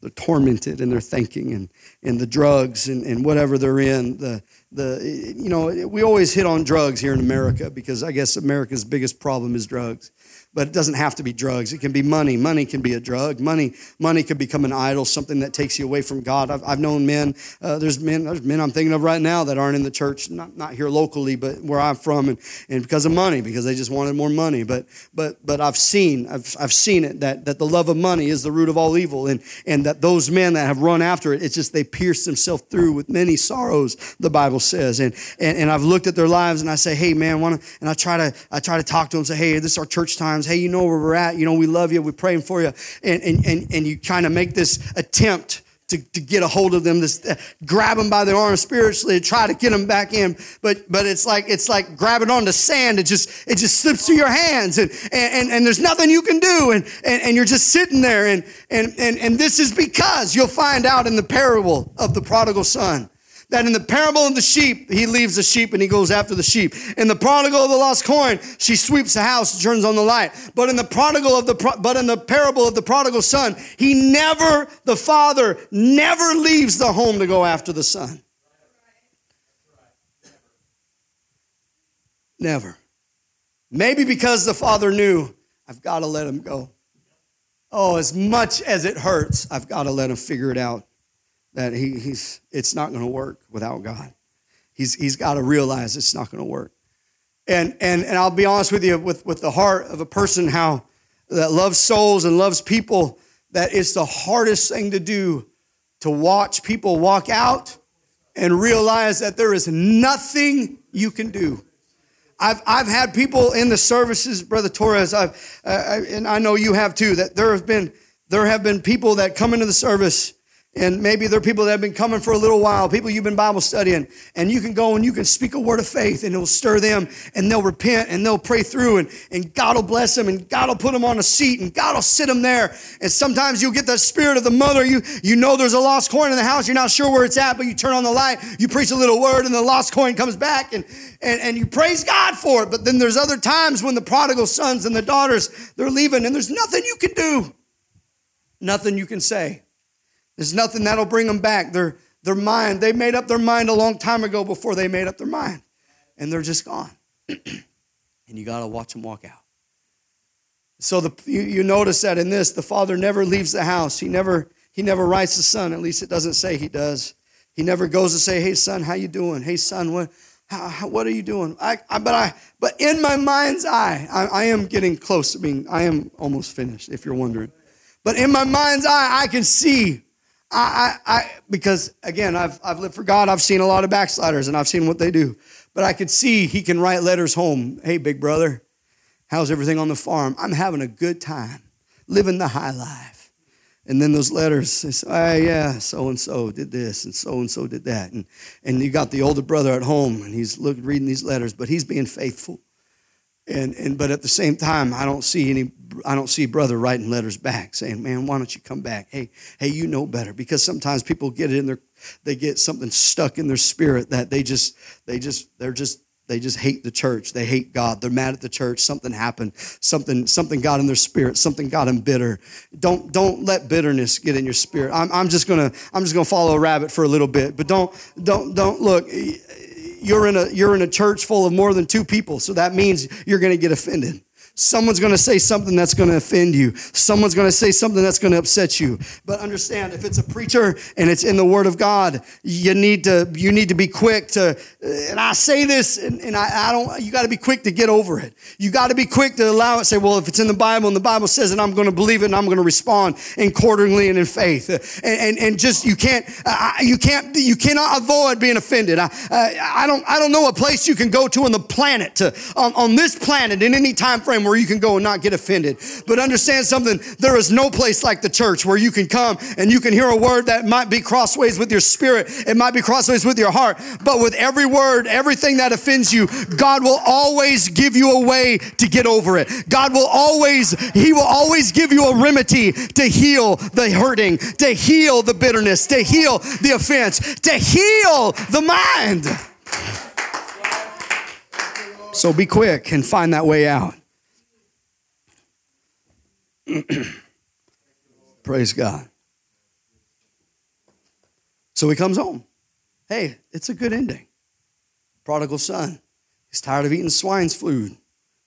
Speaker 1: they're tormented and they're thinking and, and the drugs and, and whatever they're in, the, the you know we always hit on drugs here in America because I guess America's biggest problem is drugs but it doesn't have to be drugs. It can be money. Money can be a drug. Money, money can become an idol, something that takes you away from God. I've, I've known men. Uh, there's men. There's men I'm thinking of right now that aren't in the church, not not here locally, but where I'm from, and, and because of money, because they just wanted more money. But but but I've seen I've I've seen it that that the love of money is the root of all evil, and and that those men that have run after it, it's just they pierce themselves through with many sorrows. The Bible says, and and, and I've looked at their lives and I say, hey man, wanna, and I try to I try to talk to them, say, hey, this is our church times hey, you know where we're at. You know, we love you. We're praying for you. And, and, and, and you kind of make this attempt to, to get a hold of them, this, uh, grab them by the arm spiritually, try to get them back in. But, but it's like, it's like grabbing onto sand. It just, it just slips through your hands and, and, and there's nothing you can do. And, and, and you're just sitting there. And, and, and, and this is because you'll find out in the parable of the prodigal son that in the parable of the sheep, he leaves the sheep and he goes after the sheep. In the prodigal of the lost coin, she sweeps the house, turns on the light. But in the prodigal of the but in the parable of the prodigal son, he never, the father never leaves the home to go after the son. Never. Maybe because the father knew, I've got to let him go. oh, as much as it hurts, I've got to let him figure it out that he, he's, it's not going to work without God. He's, he's got to realize it's not going to work. And, and, and I'll be honest with you, with, with the heart of a person how that loves souls and loves people, that it's the hardest thing to do to watch people walk out and realize that there is nothing you can do. I've, I've had people in the services, Brother Torres, I've, uh, and I know you have too, that there have been, there have been people that come into the service and maybe there are people that have been coming for a little while, people you've been Bible studying, and you can go and you can speak a word of faith and it will stir them and they'll repent and they'll pray through and, and God will bless them and God will put them on a seat and God will sit them there. And sometimes you'll get the spirit of the mother. You, you know there's a lost coin in the house. You're not sure where it's at, but you turn on the light, you preach a little word and the lost coin comes back and, and, and you praise God for it. But then there's other times when the prodigal sons and the daughters, they're leaving and there's nothing you can do. Nothing you can say. There's nothing that'll bring them back. Their, their mind, they made up their mind a long time ago before they made up their mind. And they're just gone. and you got to watch them walk out. So the, you, you notice that in this, the father never leaves the house. He never, he never writes the son. At least it doesn't say he does. He never goes to say, hey, son, how you doing? Hey, son, what, how, how, what are you doing? I, I, but, I, but in my mind's eye, I, I am getting close I mean, I am almost finished, if you're wondering. But in my mind's eye, I can see I, I, I, because again, I've, I've lived for God. I've seen a lot of backsliders and I've seen what they do. But I could see he can write letters home. Hey, big brother, how's everything on the farm? I'm having a good time, living the high life. And then those letters, say, oh, yeah, so and so did this and so and so did that. And, and you got the older brother at home and he's look, reading these letters, but he's being faithful. And, and but at the same time, I don't see any I don't see brother writing letters back saying, "Man, why don't you come back?" Hey, hey, you know better because sometimes people get it in their they get something stuck in their spirit that they just they just they're just they just hate the church. They hate God. They're mad at the church. Something happened. Something something got in their spirit. Something got them bitter. Don't don't let bitterness get in your spirit. I'm, I'm just gonna I'm just gonna follow a rabbit for a little bit, but don't don't don't look you're in a you're in a church full of more than two people so that means you're going to get offended Someone's going to say something that's going to offend you. Someone's going to say something that's going to upset you. But understand, if it's a preacher and it's in the Word of God, you need to you need to be quick to. And I say this, and, and I, I don't. You got to be quick to get over it. You got to be quick to allow it. Say, well, if it's in the Bible and the Bible says it, I'm going to believe it and I'm going to respond accordingly and in faith. And and, and just you can't you can't you cannot avoid being offended. I I don't I don't know a place you can go to on the planet to on, on this planet in any time frame where you can go and not get offended. But understand something there is no place like the church where you can come and you can hear a word that might be crossways with your spirit, it might be crossways with your heart. But with every word, everything that offends you, God will always give you a way to get over it. God will always, He will always give you a remedy to heal the hurting, to heal the bitterness, to heal the offense, to heal the mind. So be quick and find that way out. Praise God. So he comes home. Hey, it's a good ending. Prodigal son. He's tired of eating swine's food.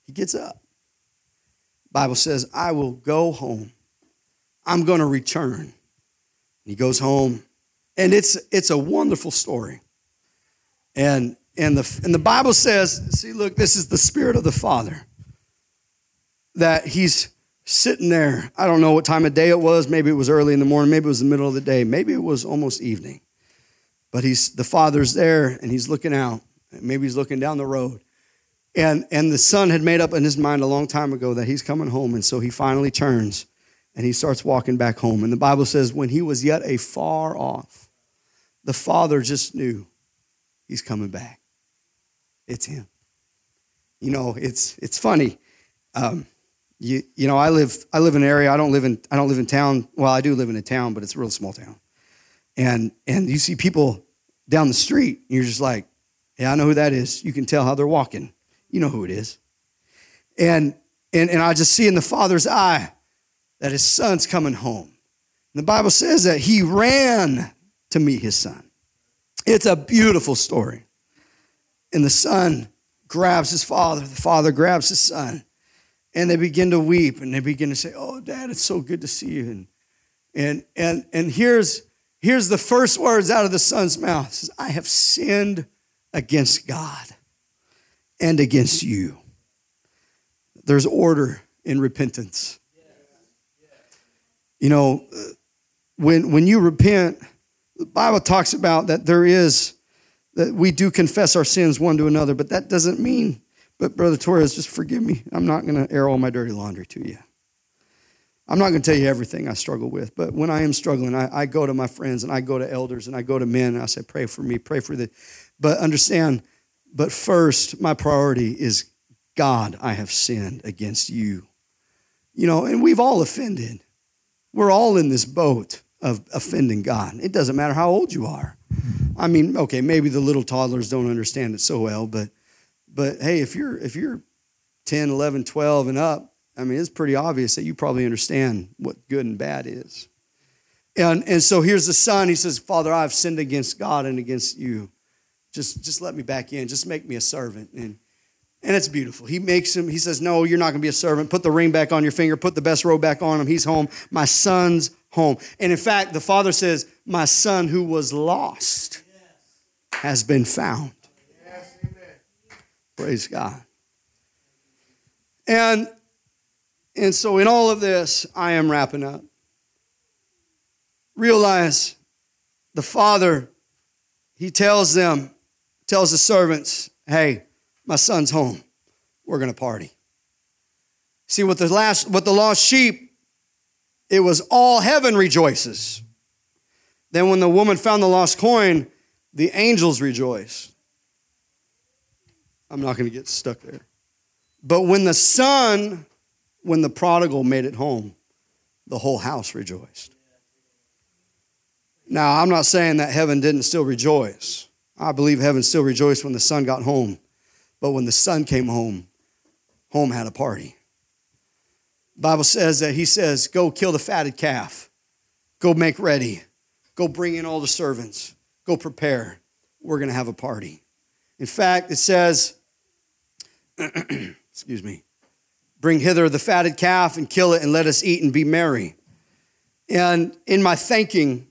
Speaker 1: He gets up. Bible says, I will go home. I'm going to return. He goes home. And it's it's a wonderful story. And and the and the Bible says, see, look, this is the spirit of the Father. That he's sitting there. I don't know what time of day it was. Maybe it was early in the morning. Maybe it was the middle of the day. Maybe it was almost evening. But he's the father's there and he's looking out. Maybe he's looking down the road. And, and the son had made up in his mind a long time ago that he's coming home. And so he finally turns and he starts walking back home. And the Bible says, when he was yet a far off, the father just knew he's coming back. It's him. You know, it's, it's funny. Um, you, you know, I live, I live in an area, I don't live in, I don't live in town. Well, I do live in a town, but it's a real small town. And, and you see people down the street, and you're just like, yeah, I know who that is. You can tell how they're walking. You know who it is. And, and, and I just see in the father's eye that his son's coming home. And the Bible says that he ran to meet his son. It's a beautiful story. And the son grabs his father, the father grabs his son and they begin to weep and they begin to say, Oh, Dad, it's so good to see you. And and and and here's here's the first words out of the son's mouth. Says, I have sinned against God and against you. There's order in repentance. You know, when when you repent, the Bible talks about that there is that we do confess our sins one to another, but that doesn't mean, but Brother Torres, just forgive me. I'm not going to air all my dirty laundry to you. I'm not going to tell you everything I struggle with, but when I am struggling, I, I, go to my friends and I go to elders and I go to men and I say, pray for me, pray for the. But understand, but first, my priority is God, I have sinned against you. You know, and we've all offended. We're all in this boat of offending God. It doesn't matter how old you are. I mean, okay, maybe the little toddlers don't understand it so well, but but hey, if you're if you're 10, 11, 12 and up, I mean, it's pretty obvious that you probably understand what good and bad is. And, and so here's the son. He says, Father, I've sinned against God and against you. Just, just let me back in. Just make me a servant. And, and it's beautiful. He makes him, he says, No, you're not going to be a servant. Put the ring back on your finger. Put the best robe back on him. He's home. My son's home. And in fact, the father says, My son who was lost has been found. Praise God. And and so, in all of this, I am wrapping up. Realize the Father, He tells them, tells the servants, hey, my son's home. We're going to party. See, with the last, with the lost sheep, it was all heaven rejoices. Then, when the woman found the lost coin, the angels rejoice. I'm not going to get stuck there. But when the son when the prodigal made it home, the whole house rejoiced. Now, I'm not saying that heaven didn't still rejoice. I believe heaven still rejoiced when the son got home. But when the son came home, home had a party. Bible says that he says, Go kill the fatted calf. Go make ready. Go bring in all the servants. Go prepare. We're going to have a party. In fact, it says, excuse me, Bring hither the fatted calf and kill it, and let us eat and be merry. And in my thinking,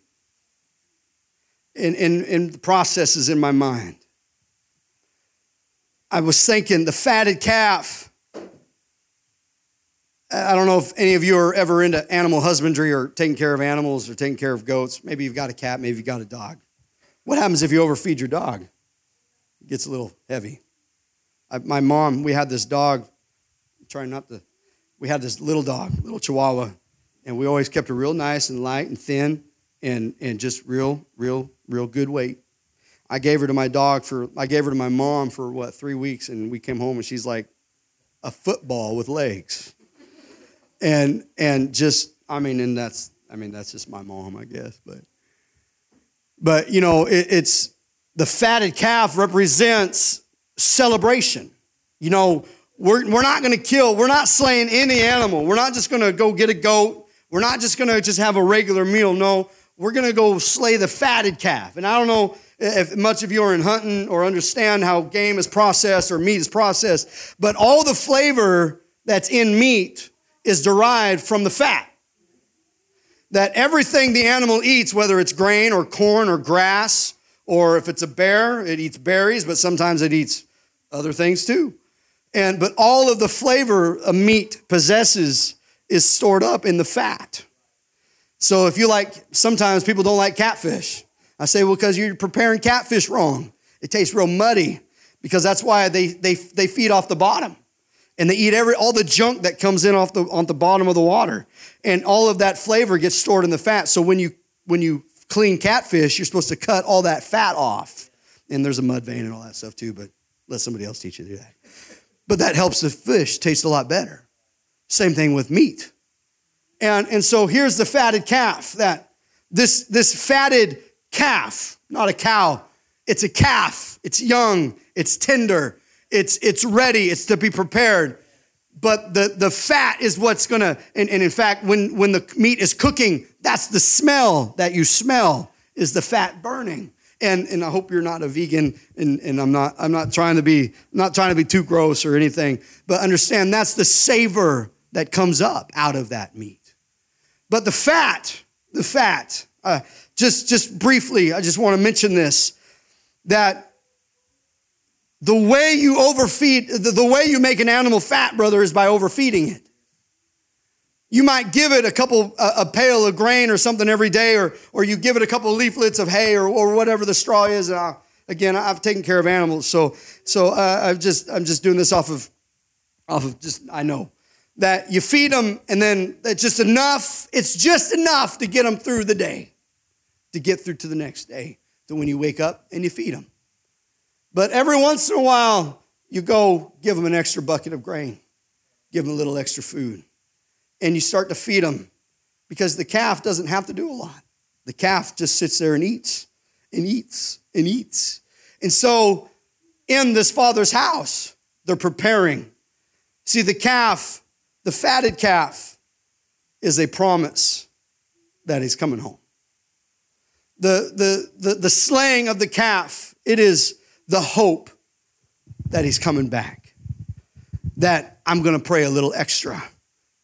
Speaker 1: in, in, in the processes in my mind, I was thinking the fatted calf. I don't know if any of you are ever into animal husbandry or taking care of animals or taking care of goats. Maybe you've got a cat, maybe you've got a dog. What happens if you overfeed your dog? It gets a little heavy. I, my mom, we had this dog trying not to. We had this little dog, little Chihuahua, and we always kept her real nice and light and thin and, and just real, real, real good weight. I gave her to my dog for, I gave her to my mom for what, three weeks, and we came home and she's like a football with legs. And, and just, I mean, and that's, I mean, that's just my mom, I guess, but, but you know, it, it's, the fatted calf represents celebration. You know, we're, we're not going to kill, we're not slaying any animal. We're not just going to go get a goat. We're not just going to just have a regular meal. No, we're going to go slay the fatted calf. And I don't know if much of you are in hunting or understand how game is processed or meat is processed, but all the flavor that's in meat is derived from the fat. That everything the animal eats, whether it's grain or corn or grass, or if it's a bear, it eats berries, but sometimes it eats other things too. And but all of the flavor a meat possesses is stored up in the fat. So if you like, sometimes people don't like catfish. I say, well, because you're preparing catfish wrong. It tastes real muddy because that's why they, they, they feed off the bottom and they eat every all the junk that comes in off the on the bottom of the water and all of that flavor gets stored in the fat so when you when you clean catfish you're supposed to cut all that fat off and there's a mud vein and all that stuff too but let somebody else teach you to do that but that helps the fish taste a lot better. Same thing with meat. And, and so here's the fatted calf that this, this fatted calf, not a cow, it's a calf. It's young, it's tender, it's, it's ready, it's to be prepared. But the, the fat is what's gonna, and, and in fact, when, when the meat is cooking, that's the smell that you smell is the fat burning. And, and I hope you're not a vegan and, and I'm not, I'm not trying to be, not trying to be too gross or anything, but understand that's the savor that comes up out of that meat. But the fat, the fat, uh, just, just briefly, I just want to mention this, that the way you overfeed, the, the way you make an animal fat, brother, is by overfeeding it. You might give it a couple, a, a, pail of grain or something every day, or, or you give it a couple of leaflets of hay or, or whatever the straw is. Again, I've taken care of animals, so so uh, I've just I'm just doing this off of off of just I know that you feed them and then it's just enough. It's just enough to get them through the day, to get through to the next day. To when you wake up and you feed them. But every once in a while, you go give them an extra bucket of grain, give them a little extra food and you start to feed them because the calf doesn't have to do a lot. The calf just sits there and eats and eats and eats. And so in this father's house, they're preparing. See, the calf, the fatted calf, is a promise that he's coming home. The, the, the, the slaying of the calf, it is the hope that he's coming back. That I'm going to pray a little extra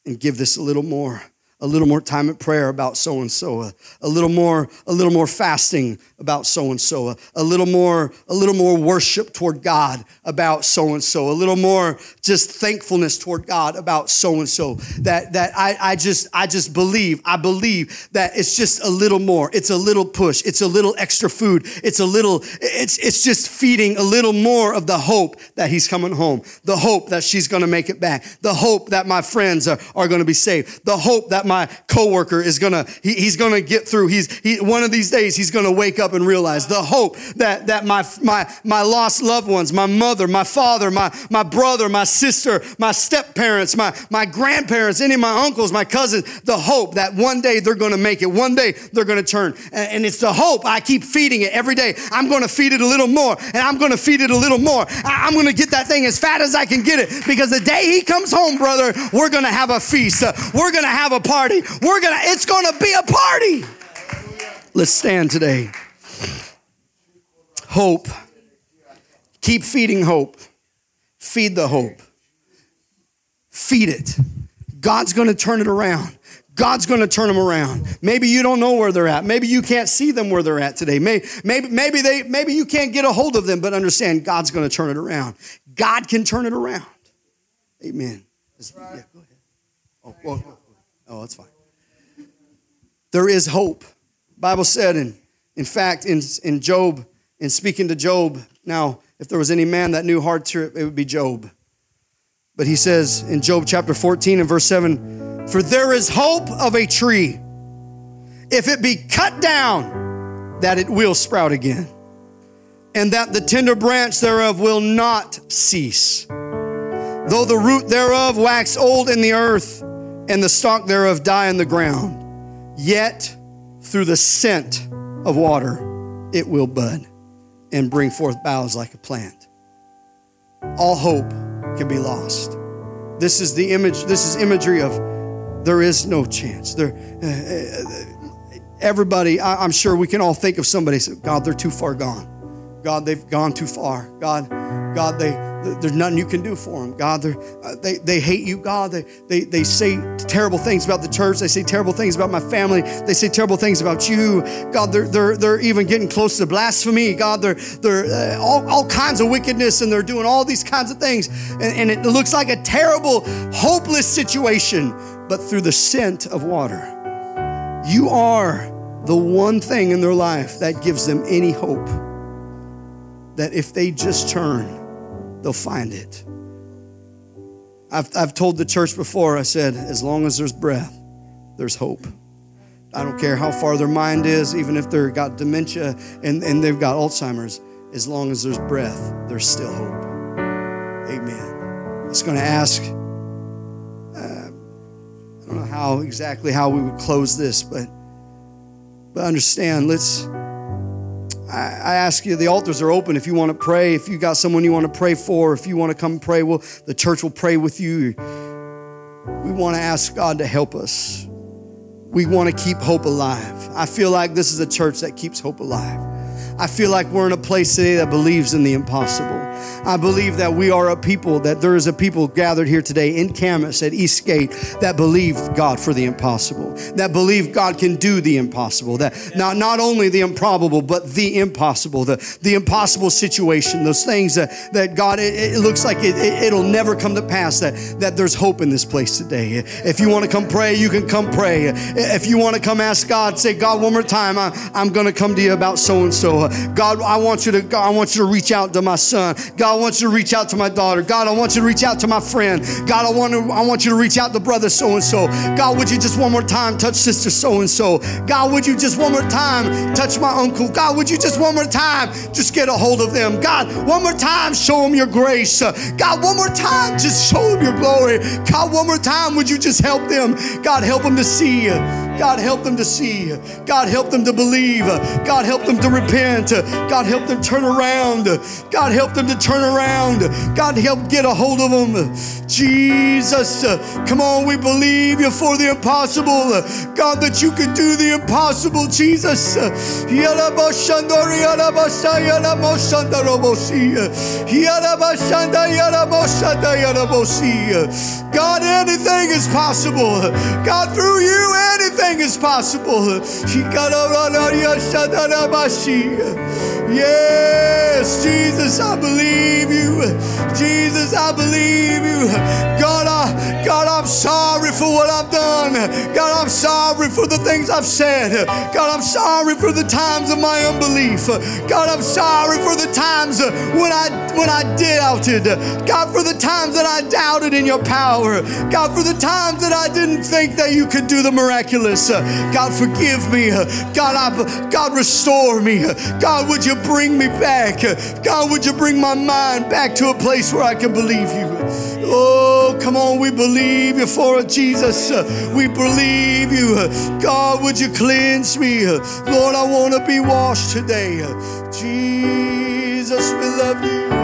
Speaker 1: and give this a little more a little more time at prayer about so and so a little more a little more fasting about so and so a little more a little more worship toward god about so and so a little more just thankfulness toward god about so and so that that I, I just i just believe i believe that it's just a little more. It's a little push. It's a little extra food. It's a little it's it's just feeding a little more of the hope that he's coming home the hope that she's going to make it back the hope that my friends are, are going to be saved the hope that my coworker is gonna he, he's gonna get through. He's he, one of these days he's gonna wake up and realize the hope that that my my my lost loved ones my mother my father my my brother my sister my step parents my my grandparents any of my uncles my cousins the hope that one day they're gonna make it. One day they're gonna turn. And, and it's the hope. I keep feeding it every day. I'm gonna feed it a little more and i'm gonna feed it a little more. I, i'm gonna get that thing as fat as i can get it because the day he comes home brother we're gonna have a feast. We're gonna have a party. We're gonna, it's gonna be a party. Let's stand today. Hope. Keep feeding hope. Feed the hope. Feed it. God's gonna turn it around. God's going to turn them around. Maybe you don't know where they're at. Maybe you can't see them where they're at today. Maybe, maybe, maybe, they, maybe you can't get a hold of them, but understand God's going to turn it around. God can turn it around. Amen. Yeah, go ahead. Oh, well, oh, that's fine there is hope. Bible said, in, in fact, in, in Job, in speaking to Job, now, if there was any man that knew hardship, it would be Job. But he says in Job chapter 14 and verse 7 For there is hope of a tree, if it be cut down, that it will sprout again, and that the tender branch thereof will not cease. Though the root thereof wax old in the earth, and the stalk thereof die in the ground Yet through the scent of water, it will bud and bring forth boughs like a plant. All hope can be lost. This is the image, this is imagery of there is no chance. There, uh, uh everybody, I, am sure we can all think of somebody God, they're too far gone. God, they've gone too far. God, God, they, there's nothing you can do for them. God, uh, they, they hate you. God, they, they, they say terrible things about the church. They say terrible things about my family. They say terrible things about you. God, they're, they're, they're even getting close to blasphemy. God, they're, they're uh, all, all kinds of wickedness and they're doing all these kinds of things. And, and it looks like a terrible, hopeless situation. But through the scent of water, you are the one thing in their life that gives them any hope. That if they just turn, they'll find it. I've, I've told the church before, I said, as long as there's breath, there's hope. I don't care how far their mind is, even if they've got dementia and, and they've got Alzheimer's, as long as there's breath, there's still hope. Amen. I was going to ask, uh, I don't know how exactly how we would close this, but but understand, let's I ask you, the altars are open if you want to pray. If you got someone you want to pray for, if you want to come pray, well, the church will pray with you. We want to ask God to help us. We want to keep hope alive. I feel like this is a church that keeps hope alive. I feel like we're in a place today that believes in the impossible. I believe that we are a people, that there is a people gathered here today in Camas at Eastgate that believe God for the impossible, that believe God can do the impossible, that not, not only the improbable, but the impossible, the, the impossible situation, those things that, that God, it, it looks like it, it, will never come to pass, that, that there's hope in this place today. If you want to come pray, you can come pray. If you want to come ask God, say, God, one more time, I, I'm going to come to you about so and so. God, I want you to, God, I want you to reach out to my son. God, I want you to reach out to my daughter. God, I want you to reach out to my friend. God, I want to, I want you to reach out to brother so and so. God, would you just one more time touch sister so and so? God, would you just one more time touch my uncle? God, would you just one more time just get a hold of them? God, one more time show them your grace. God, one more time just show them your glory. God, one more time would you just help them? God, help them to see. God, help them to see. God, help them to believe. God, help them to repent. God, help them turn around. God, help them to turn around. God, help get a hold of them. Jesus, come on, we believe you for the impossible. God, that you can do the impossible, Jesus. God, anything is possible. God, through you, anything is possible. Yes, Jesus, I believe you. Jesus, I believe you. God, I, God, I'm sorry for what I've done. God, I'm sorry for the things I've said. God, I'm sorry for the times of my unbelief. God, I'm sorry for the times when I when I doubted. God, for the times that I doubted in your power. God, for the times that I didn't think that you could do the miraculous. Uh, God, forgive me. Uh, God, I, God, restore me. Uh, God, would you bring me back? God, would you bring my mind back to a place where I can believe you? Oh, come on, we believe you for it, Jesus. We believe you. God, would you cleanse me? Lord, I want to be washed today. Jesus, we love you.